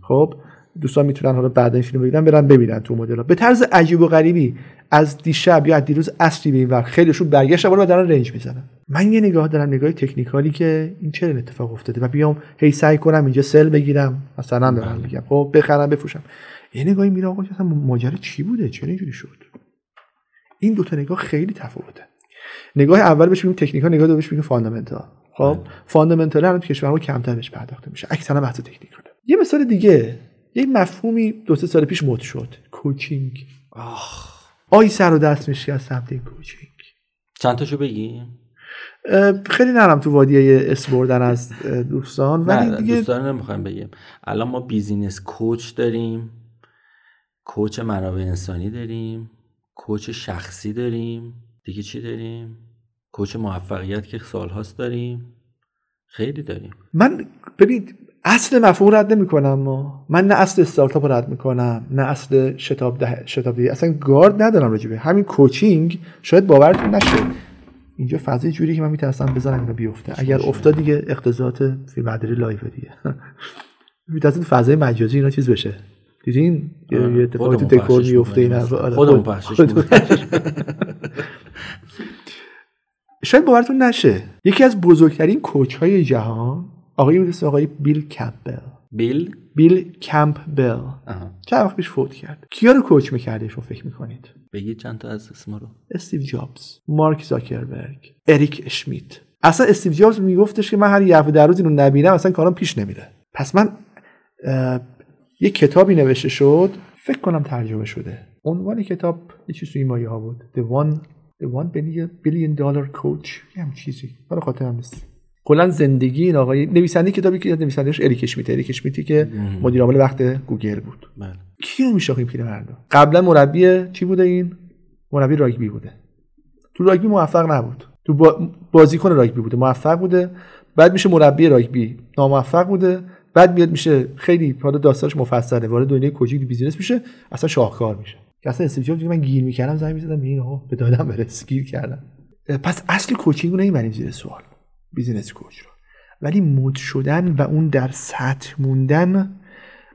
خب دوستان می‌تونن حالا بعد این فیلم ببینن برن ببینن تو مدل به طرز عجیب و غریبی از دیشب یا از دیروز اصلی به این ور خیلیشون برگشتن و دارن رنج می‌زنن. من یه نگاه دارم نگاه تکنیکالی که این چه اتفاق افتاده و بیام هی سعی کنم اینجا سل بگیرم مثلا دارم میگم. خب بخرم بفروشم. یه نگاهی میره آقا اصلا ماجرا چی بوده؟ چه اینجوری شد؟ این دو تا نگاه خیلی تفاوته. نگاه اول بهش میگیم technical نگاه دومش میگیم fundamental. خب؟ fundamental هم کشورمون کمتر بهش پرداخته میشه. اکثرا بحث technical ه یه مثال دیگه. یه مفهومی دو سه سال پیش مد شد. coaching. آخ. آی سر و دست میشه از سمت این coaching. چند تاشو بگی؟ خیلی نرم تو وادیه اس بردن از دوستان. ولی دیگه دوستان نمی‌خوایم بگیم. الان ما business coach داریم. coach منابع انسانی داریم. coach شخصی داریم. دیگه چی داریم؟ coach موفقیت که سالهاست داریم. خیلی داریم. من ببینید اصل مفهوم رد نمی کنم ما. من نه اصل استارتاپ رد می‌کنم نه اصل شتاب ده شتاب ده. اصلا گارد ندارم راجبه همین coaching. شاید باورتون نشه. اینجا فضای جوری که من میترسم بزنم اینو بیفته. اگر افتاد دیگه اقتضاعات فیلم برداری live دیگه. میترسم فضای مجازی اینا چیز بشه. دیدین؟ یه اتفاقی تو دکور میفته این آره، خودمون پخشش شاید باورتون نشه. یکی از بزرگترین کوچ های جهان آقای بود آقای بیل کمپبل. بیل؟ بیل کمپبل. چند وقت پیش فوت کرد. کیا رو کوچ می‌کرده شما فکر می‌کنید؟ بگید چند تا از اسما رو. استیو جابز مارک زاکربرگ اریک اشمیت اصلا استیو جابز میگفتش که من هر یه در روز اینو نبینم اصلا کارم پیش نمیره. پس من یه کتابی نوشته شد فکر کنم ترجمه شده. عنوان کتاب یه چیزی این مایه ها بود. The One The One Billion Dollar Coach. یه هم چیزی. برای خاطرم نیست. کلا زندگی این آقای نویسنده کتابی که نویسندهش اریک اشمیت اریک اشمیتی که مدیر عامل وقت گوگل بود. بله. کی رو میشناخیم پیرمردو قبلا مربی چی بوده این؟ مربی راگبی بوده. تو راگبی موفق نبود. تو بازیکن راگبی بوده. موفق بوده. بعد میشه مربی راگبی. ناموفق بوده. بعد میاد میشه خیلی حالا داستانش مفصله وارد دنیای coaching business میشه اصلا شاهکار میشه. که اصلا استیو من گیر می‌کردم زنگ می‌زدم این ها به دادم برس گیر کردم. پس اصل coaching رو نمی‌بریم زیر سوال. business coach رو. ولی مد شدن و اون در سطح موندن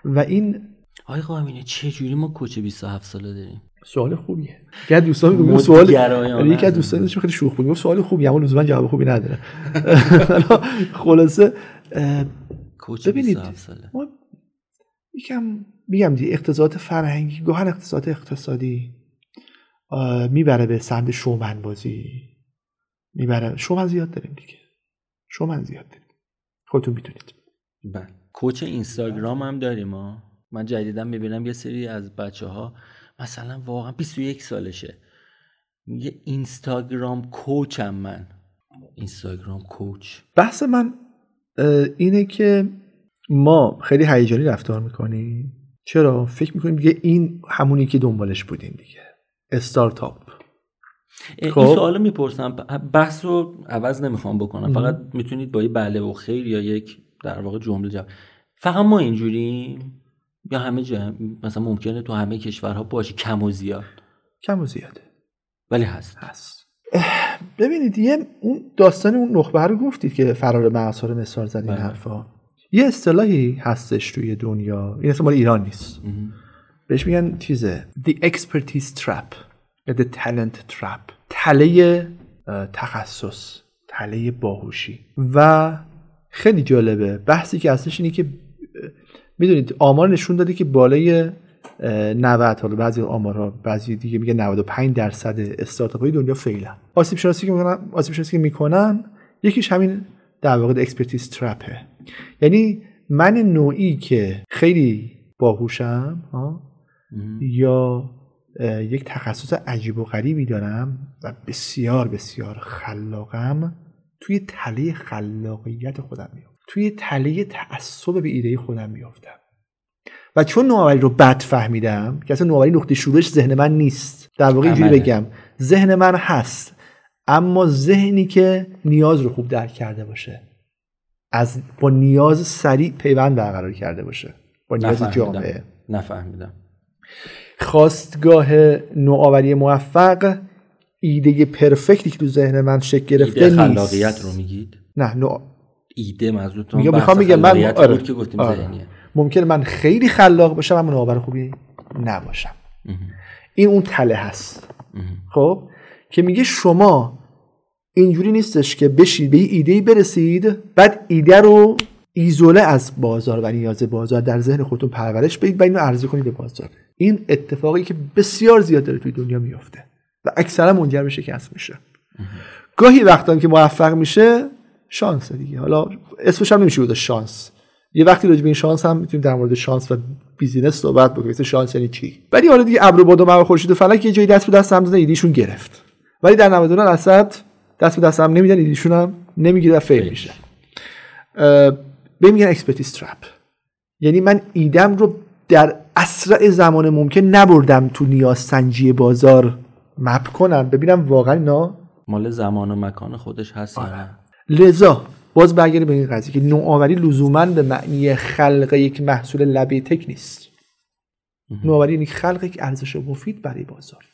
و این آقای قائمینه چه جوری ما coach 27 ساله داریم؟ سوال خوبیه. یکی دوستان میگه سوال یکی از دوستان خیلی شوخ بود سوال خوبی اما لزوما جواب خوبی نداره. خلاصه کوچ ببینید ما یکم میگم دی اقتصاد فرهنگی گاهن اقتصاد اقتصادی می‌بره به سمت شومن بازی می‌بره. شومن زیاد داریم دیگه. شما زیاد خودتون می‌تونید بله. کوچ اینستاگرام هم داریم ها من جدیدا می‌بینم یه سری از بچه ها مثلا واقعا 21 سالشه. میگه اینستاگرام کوچم من. اینستاگرام کوچ. بحث من اینه که ما خیلی هیجانی رفتار می‌کنیم. چرا؟ فکر می‌کنیم دیگه این همونی که دنبالش بودیم دیگه. استارتاپ. این خب. سوال می‌پرسم. بحث رو عوض نمی‌خوام بکنم. فقط می‌تونید با یه بله و خیر یا یک در واقع جمله جواب فقط ما اینجوریم؟ یا همه جا مثلا ممکنه تو همه کشورها باشه کم و زیاد؟ کم و زیاده. ولی هست. هست. ببینید یه اون داستان اون نخبه رو گفتید که فرار مغزها رو مثال زدین. حرفا. یه اصطلاحی هستش توی دنیا. این اصلا مال ایران نیست. بهش میگن چیزه؟ The expertise trap. یا the talent trap. تله تخصص. تله باهوشی. و خیلی جالبه. بحثی که هستش اینه که می‌دونید آمار نشون داده که بالای 90 حالا بعضی آمارها بعضی دیگه میگه 95 درصد استارتاپ های دنیا fail ان آسیب شناسی که می‌کنن آسیب شناسی که می‌کنن یکیش همین در واقع expertise trap ه یعنی من نوعی که خیلی باهوشم ها یا یک تخصص عجیب و غریبی دارم و بسیار بسیار خلاقم توی تله خلاقیت خودم میافتم. توی تله تعصب به ایده خودم میافتم. و چون نوآوری رو بد فهمیدم که اصلا نوآوری نقطه شروعش ذهن من نیست. در واقع اینجوری. بگم ذهن من هست اما ذهنی که نیاز رو خوب درک کرده باشه از با نیاز سریع پیوند برقرار کرده باشه با نیاز جامعه. نفهمیدم. خواستگاه نوآوری موفق ایده پرفکتی که تو ذهن من شکل گرفته ایده نیست. خلاقیت رو میگید؟ نه نو... ایده منظورتون میگم می‌خوام میگم من آره. که گفتیم آره. ذهنیه. ممکن من خیلی خلاق باشم اما نوآور خوبی نباشم. این اون تله هست. خب؟ که میگه شما اینجوری نیستش که بشید به یه ایده برسید بعد ایده رو ایزوله از بازار و نیاز بازار در ذهن خودتون پرورش بدید و اینو عرضه کنید به بازار. این اتفاقی که بسیار زیاد داره توی دنیا میفته و اکثرا منجر به شکست میشه. گاهی وقتا که موفق میشه شانس دیگه. حالا اسمش هم نمیشه گذاشت شانس. یه وقتی راجع به این شانس هم می‌تونیم در مورد شانس و business صحبت بکنیم. مثل شانس یعنی چی؟ ولی حالا دیگه ابر و باد و مه و خورشید و فلک یه جایی دست به دست هم زدن ایدیشون گرفت. ولی در 99 درصد دست به دست هم نمیدن ایدیشون هم نمی‌گیره و fail میشه. بهش میگن expertise trap یعنی من ایدم رو در اسرع زمان ممکن نبردم تو نیاز سنجی بازار map کنم. ببینم واقعا اینا مال زمان و مکان خودش هست آره. نه؟ لذا باز برگردیم به این قضیه که نوآوری لزوما به معنی خلق یک محصول لبه tech نیست. نوآوری یعنی خلق یک ارزش مفید برای بازار.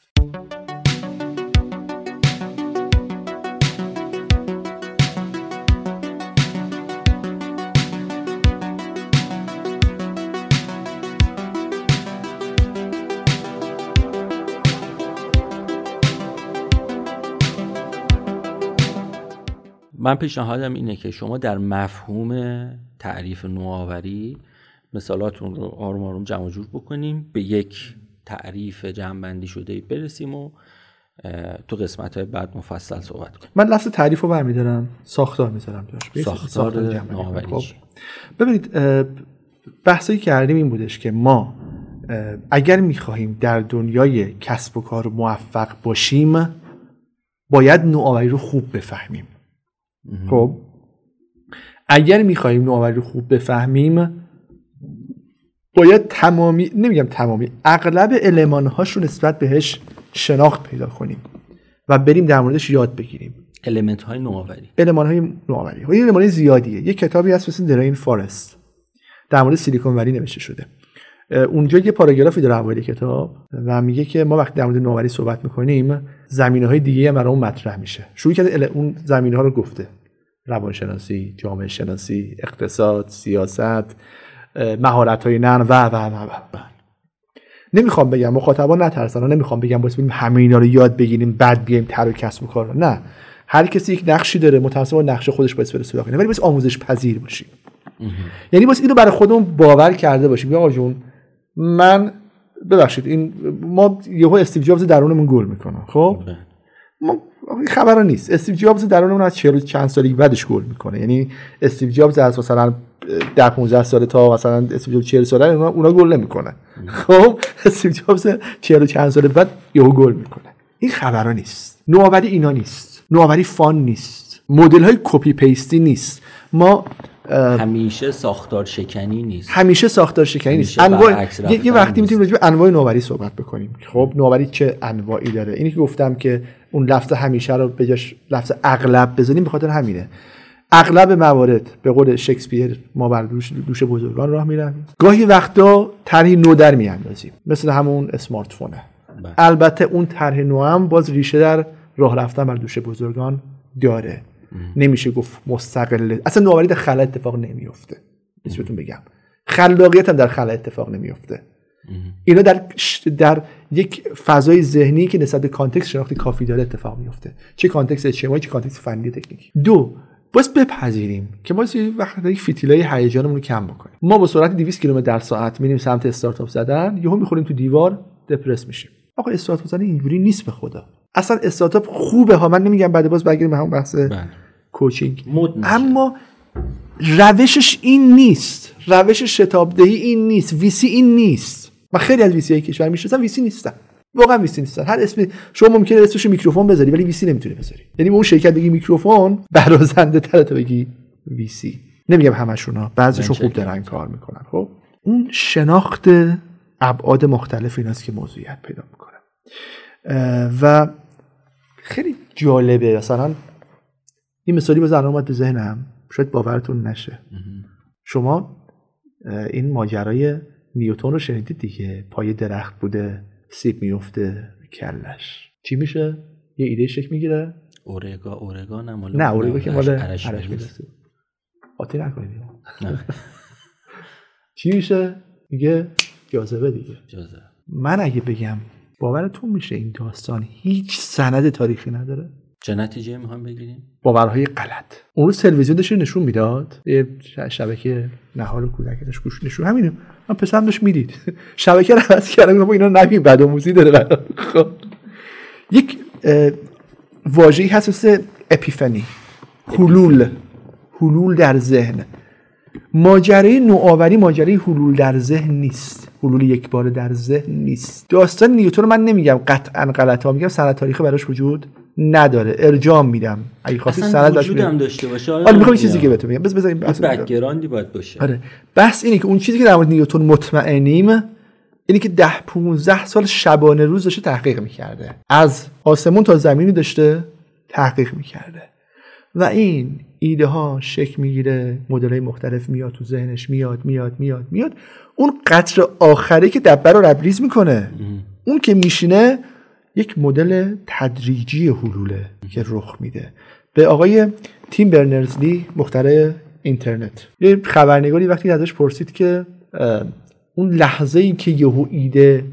من پیشنهادم اینه که شما در مفهوم تعریف نوآوری مثالاتون رو آروم آروم جمع جور بکنیم به یک تعریف جمعبندی شده برسیم و تو قسمت های بعد مفصل صحبت کنیم من لفظ تعریف رو برمیدارم ساختار می‌ذارم ساختار کنم. خب. ببینید بحثایی که کردیم این بودش که ما اگر می‌خواهیم در دنیای کسب و کار موفق باشیم باید نوآوری رو خوب بفهمیم خب. اگر می‌خواهیم نوآوری خوب بفهمیم باید تمامی نمیگم تمامی اغلب المانهاش رو نسبت بهش شناخت پیدا کنیم و بریم در موردش یاد بگیریم. المنت های نوآوری. علمان های نوآوری. و این علمان زیادیه. یه کتابی هست مثل درین فارست در مورد سیلیکون ولی نوشته شده. اونجا یه پاراگرافی داره اوایل کتاب و میگه که ما وقتی در مورد نوآوری صحبت می‌کنیم زمینه های دیگه هم برای اون مطرح میشه. شروع کرده اون زمینه ها رو گفته. روانشناسی جامعه شناسی اقتصاد سیاست مهارت های نرم و و و و, و. نمی‌خوام بگم مخاطبان نترسن و نمی‌خوام بگم بریم همه اینا رو یاد بگیریم بعد بیایم تر و کسب و کار نه. هر کسی یک نقشی داره متأسفانه نقش خودش باید بره سراغ ولی باید آموزش پذیر باشیم یعنی باید اینو برای خودمون باور کرده باشیم. یا جون من ببخشید این ما یهو استیو جابز درونمون گل می‌کنه خب؟ ما این خبر نیست. استیو جابز درونمون از 40 چند سالی بعدش گل می‌کنه. یعنی استیو جابز از مثلا در 15 سال تا مثلا استیو جابز 40 ساله اونا, اونا گل نمی‌کنه خب؟ استیو جابز 40 چند سال بعد یهو گل می‌کنه. این خبرها نیست. نوآوری اینا نیست. نوآوری fun نیست. مدل های copy paste ی نیست. ما همیشه ساختار شکنی نیست. همیشه ساختار شکنی نیست. انواع یه, وقتی. می‌تونیم راجع به انواع نوآوری صحبت بکنیم. خب نوآوری چه انواعی داره؟ اینی که گفتم که اون لفظ همیشه رو به جاش لفظ اغلب بزنیم به خاطر همینه. اغلب موارد به قول شکسپیر ما بر دوش, دوش بزرگان راه می‌رویم گاهی وقتا طرحی نو در میاندازیم. مثل همون اسمارت فونه بله. البته اون طرح نو هم باز ریشه در راه رفتن بر دوش بزرگان داره. نمیشه گفت مستقل. اصلا نوآوری در خلا اتفاق نمیفته بهتون بگم. خلاقیت هم در خلا اتفاق نمیفته اینا در در یک فضای ذهنی که نسبت به context شناختی کافی داره اتفاق میفته چه context اجتماعی چه context فنی تکنیکی. دو باز بپذیریم که ما یه وقت یک فیتیله‌ی هیجانمون رو کم بکنیم. ما با سرعت 200 کیلومتر در ساعت میریم سمت استارتاپ زدن یهو می‌خوریم تو دیوار دپرس میشیم. آقا استارتاپ زدن اینجوری نیست به خدا. اصلا استارتاپ خوبه ها. من نمیگم بعد باز برگردیم همون بحث بله. coaching. اما روشش این نیست. روش شتابدهی این نیست. VC این نیست. من خیلی از VC های کشور می‌شناسم VC نیستن. واقعا VC نیستن. هر اسمی شما ممکنه اسمش میکروفون بذاری ولی VC نمی‌تونی بذاری. یعنی به اون شرکت بگی میکروفون برازنده تره تا بگی VC. نمیگم همشون ها بعضیشون خوب دارن کار می‌کنن. خب؟ اون شناخت ابعاد مختلف ایناست که موضوعیت پیدا می‌کنه. و خیلی جالبه. مثلا این مثالی بزن اومد به ذهنم. شاید باورتون نشه. شما این ماجرای نیوتون رو شنیدید دیگه؟ پای درخت بوده سیب میفته کلش. چی میشه؟ یه ایده شکل می‌گیره؟ اورگا اورگا نه مال نه اورگو که مال عرش می‌رسه. قاطی نکنید. چی میشه؟ میگه جاذبه دیگه. جازه من اگه بگم باورتون میشه این داستان هیچ سند تاریخی نداره؟ چه نتیجه می‌خوام بگیریم؟ باورهای غلط. اون روز تلویزیون داشت نشون می‌داد. یه شبکه نهار کودک داشت گوش نشون همینه. من پسرم داشت می‌دید. شبکه رو عوض کردم. اینا نبین بعد آموزی داره. خب یک واژه‌ای هست مثل اپیفنی. حلول. حلول در ذهن. ماجرای نوآوری ماجرای حلول در ذهن نیست. حلول یک بار در ذهن نیست. داستان نیوتن رو من نمیگم قطعا غلط ها میگم سند تاریخی براش وجود نداره. ارجام میدم. اگه خواستی سند داشت داشته باشه. حالا می‌خوام یه چیزی که بهتون بگم. بس بذاریم بحث رو بگم. بکگراندی باید باشه. آره. بحث اینه که اون چیزی که در مورد نیوتن مطمئنیم اینه که ده 15 سال شبانه روز داشته تحقیق می‌کرده. از آسمون تا زمینی داشته تحقیق می‌کرده. و این ایده ها شکل می‌گیره مدل های مختلف میاد تو ذهنش میاد میاد میاد میاد. اون قطر آخری که دبه رو لبریز می‌کنه اون که میشینه یک مدل تدریجی حلوله که رخ میده. به آقای تیم برنرزلی مخترع اینترنت. یه خبرنگاری وقتی ازش پرسید که اون لحظه ای که یهو ایده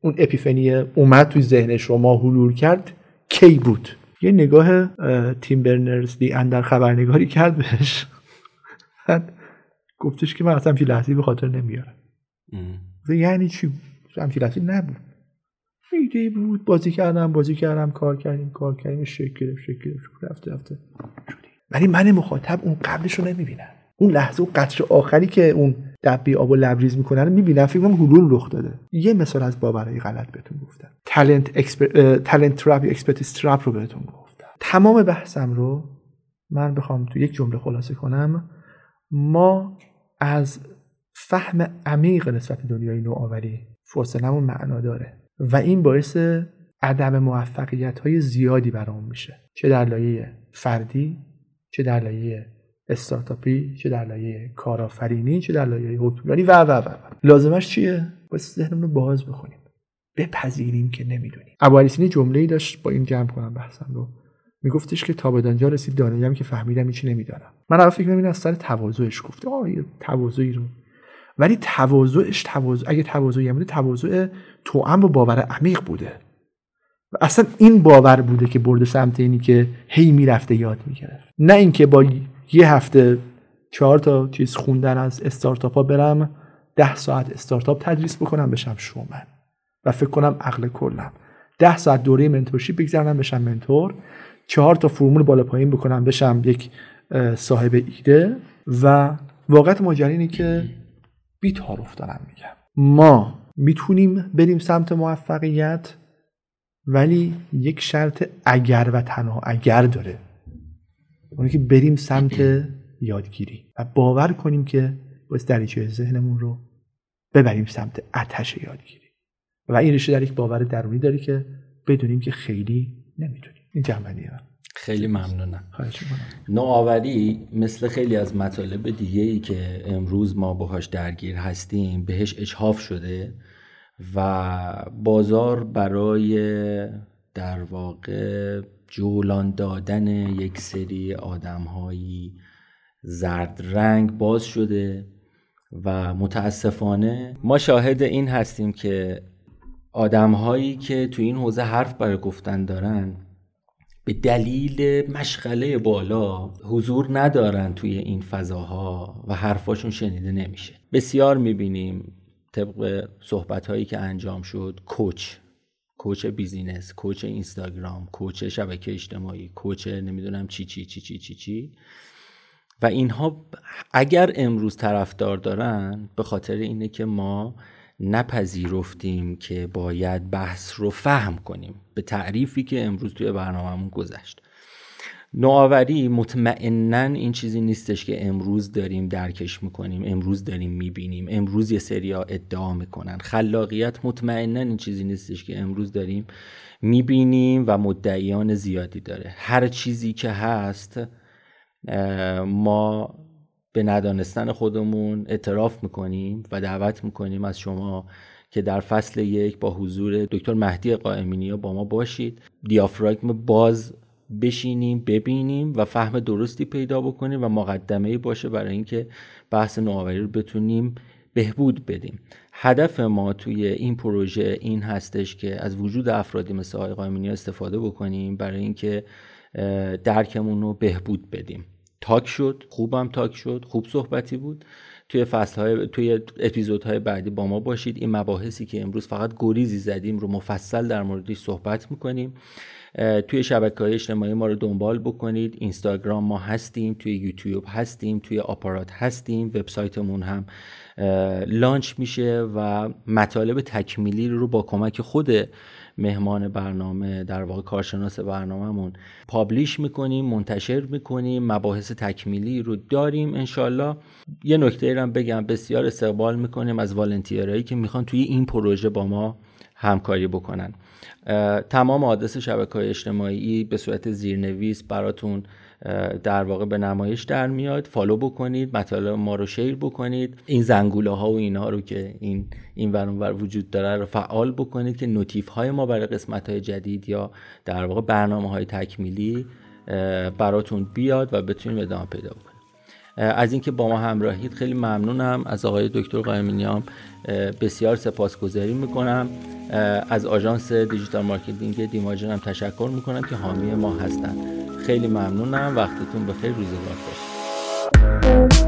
اون اپیفنی اومد توی ذهن شما حلول کرد کی بود؟ یه نگاه اه، تیم برنرزلی اندر خبرنگاری کرد بهش. گفتش که من اصلا همچین لحظه‌ای به خاطر نمیارم. یعنی چی؟ همچین لحظه‌ای نبود. ایده بود بازی کردم بازی کردم کار کردیم کار کردیم شکل گرفت شکل گرفت. رفته رفته. ولی من مخاطب اون قبلش رو نمی‌بینم. اون لحظه اون قطر آخری که اون دبی آب و لبریز می‌کنن می‌بینم کنم حلول رخ داده. یه مثال از باورهای غلط بهتون گفتم. talent exper... talent trap expertise trap رو بهتون گفتم. تمام بحثم رو من بخوام تو یک جمله خلاصه کنم. ما از فهم عمیق نسبت به دنیای نوآوری فاصلمون معنا داره و این باعث عدم موفقیت های زیادی برامون میشه چه در لایه فردی چه در لایه استارتاپی چه در لایه کارآفرینی چه در لایه حکمرانی و و و و. لازمش چیه؟ باید ذهنمون رو باز بکنیم بپذیریم که نمی‌دونیم. ابوعلیسینی جمله ای داشت با این جمع کنم بحثم رو. میگفتش که تا به دانجا رسید دانایی که فهمیدم هیچی نمی‌دانم. من اول فکر می‌کنم از سر تواضعش گفته. آه تواضعی رو. ولی تواضعش تواضع اگه تواضعی بوده تواضع توأم با باور عمیق بوده. و اصلا این باور بوده که برده سمت اینی که هی می‌رفته یاد می‌گرفت. نه اینکه با یه هفته چهار تا چیز خوندن از استارتاپ ها برم ده ساعت استارتاپ تدریس بکنم بشم شومن. و فکر کنم عقل کلم. ده ساعت دوره منتورشیپ بگذرنم بشم منتور. چهار تا فرمول بالا پایین بکنم بشم یک صاحب ایده. و واقعیت ماجرا اینه که بی تعارف دارم میگم. ما می‌تونیم بریم سمت موفقیت ولی یک شرط اگر و تنها اگر داره. اونی که بریم سمت یادگیری و باور کنیم که باید دریچه ذهنمون رو ببریم سمت آتش یادگیری. و این ریشه در یک باور درونی داری که بدونیم که خیلی نمی‌دونیم. این جنبندی خیلی ممنونم. نوآوری مثل خیلی از مطالب دیگه ای که امروز ما باهاش درگیر هستیم بهش اجهاف شده و بازار برای در واقع جولان دادن یک سری آدمهایی. زرد رنگ باز شده و متاسفانه ما شاهد این هستیم که آدمهایی که تو این حوزه حرف برای گفتن دارن به دلیل مشغله بالا حضور ندارن توی این فضاها و حرفاشون شنیده نمیشه. بسیار می‌بینیم طبق صحبت هایی که انجام شد کوچ. کوچ بیزینس کوچ اینستاگرام کوچ شبکه اجتماعی کوچ نمی‌دونم چی چی چی چی چی چی. و اینها اگر امروز طرفدار دارن به خاطر اینه که ما نپذیرفتیم که باید بحث رو فهم کنیم به تعریفی که امروز توی برنامهمون گذشت. نوآوری مطمئنا این چیزی نیستش که امروز داریم درکش می‌کنیم امروز داریم می‌بینیم امروز یه سریا ادعا می‌کنن. خلاقیت مطمئنا این چیزی نیستش که امروز داریم می‌بینیم و مدعیان زیادی داره. هر چیزی که هست ما به ندانستن خودمون اعتراف می‌کنیم و دعوت می‌کنیم از شما که در فصل یک با حضور دکتر مهدی قائمینی با ما باشید. دیافراگم باز بشینیم ببینیم و فهم درستی پیدا بکنیم و مقدمه باشه برای اینکه بحث نوآوری رو بتونیم بهبود بدیم. هدف ما توی این پروژه این هستش که از وجود افرادی مثل آقای قائمینی استفاده بکنیم برای اینکه درکمون رو بهبود بدیم. تاک شد خوبم تاک شد خوب صحبتی بود. توی فصل های توی اپیزودهای بعدی با ما باشید. این مباحثی که امروز فقط گریزی زدیم رو مفصل در موردش صحبت می‌کنیم. توی شبکه های اجتماعی ما رو دنبال بکنید. اینستاگرام ما هستیم توی یوتیوب هستیم توی آپارات هستیم وبسایتمون هم launch میشه و مطالب تکمیلی رو با کمک خود مهمان برنامه در واقع کارشناس برنامهمون publish می‌کنیم منتشر می‌کنیم مباحث تکمیلی رو داریم انشالله یه نکته هم بگم بسیار استقبال می‌کنیم از volunteer هایی که می‌خوان توی این پروژه با ما همکاری بکنن. تمام آدرس شبکه های اجتماعی به صورت زیرنویس براتون در واقع به نمایش در میاد. follow بکنید مطالب ما رو share بکنید. این زنگوله ها و اینها رو که این این ور وجود داره رو فعال بکنید که notif های ما برای قسمت های جدید یا در واقع برنامه های تکمیلی براتون بیاد و بتونیم ادامه پیدا بکنید از اینکه با ما همراهید خیلی ممنونم. از آقای دکتر قائمی‌نیا هم بسیار سپاسگزاری می‌کنم. از آژانس digital marketing دیماجن هم تشکر می‌کنم که حامی ما هستن. خیلی ممنونم. وقتتون بخیر. روزگار باشه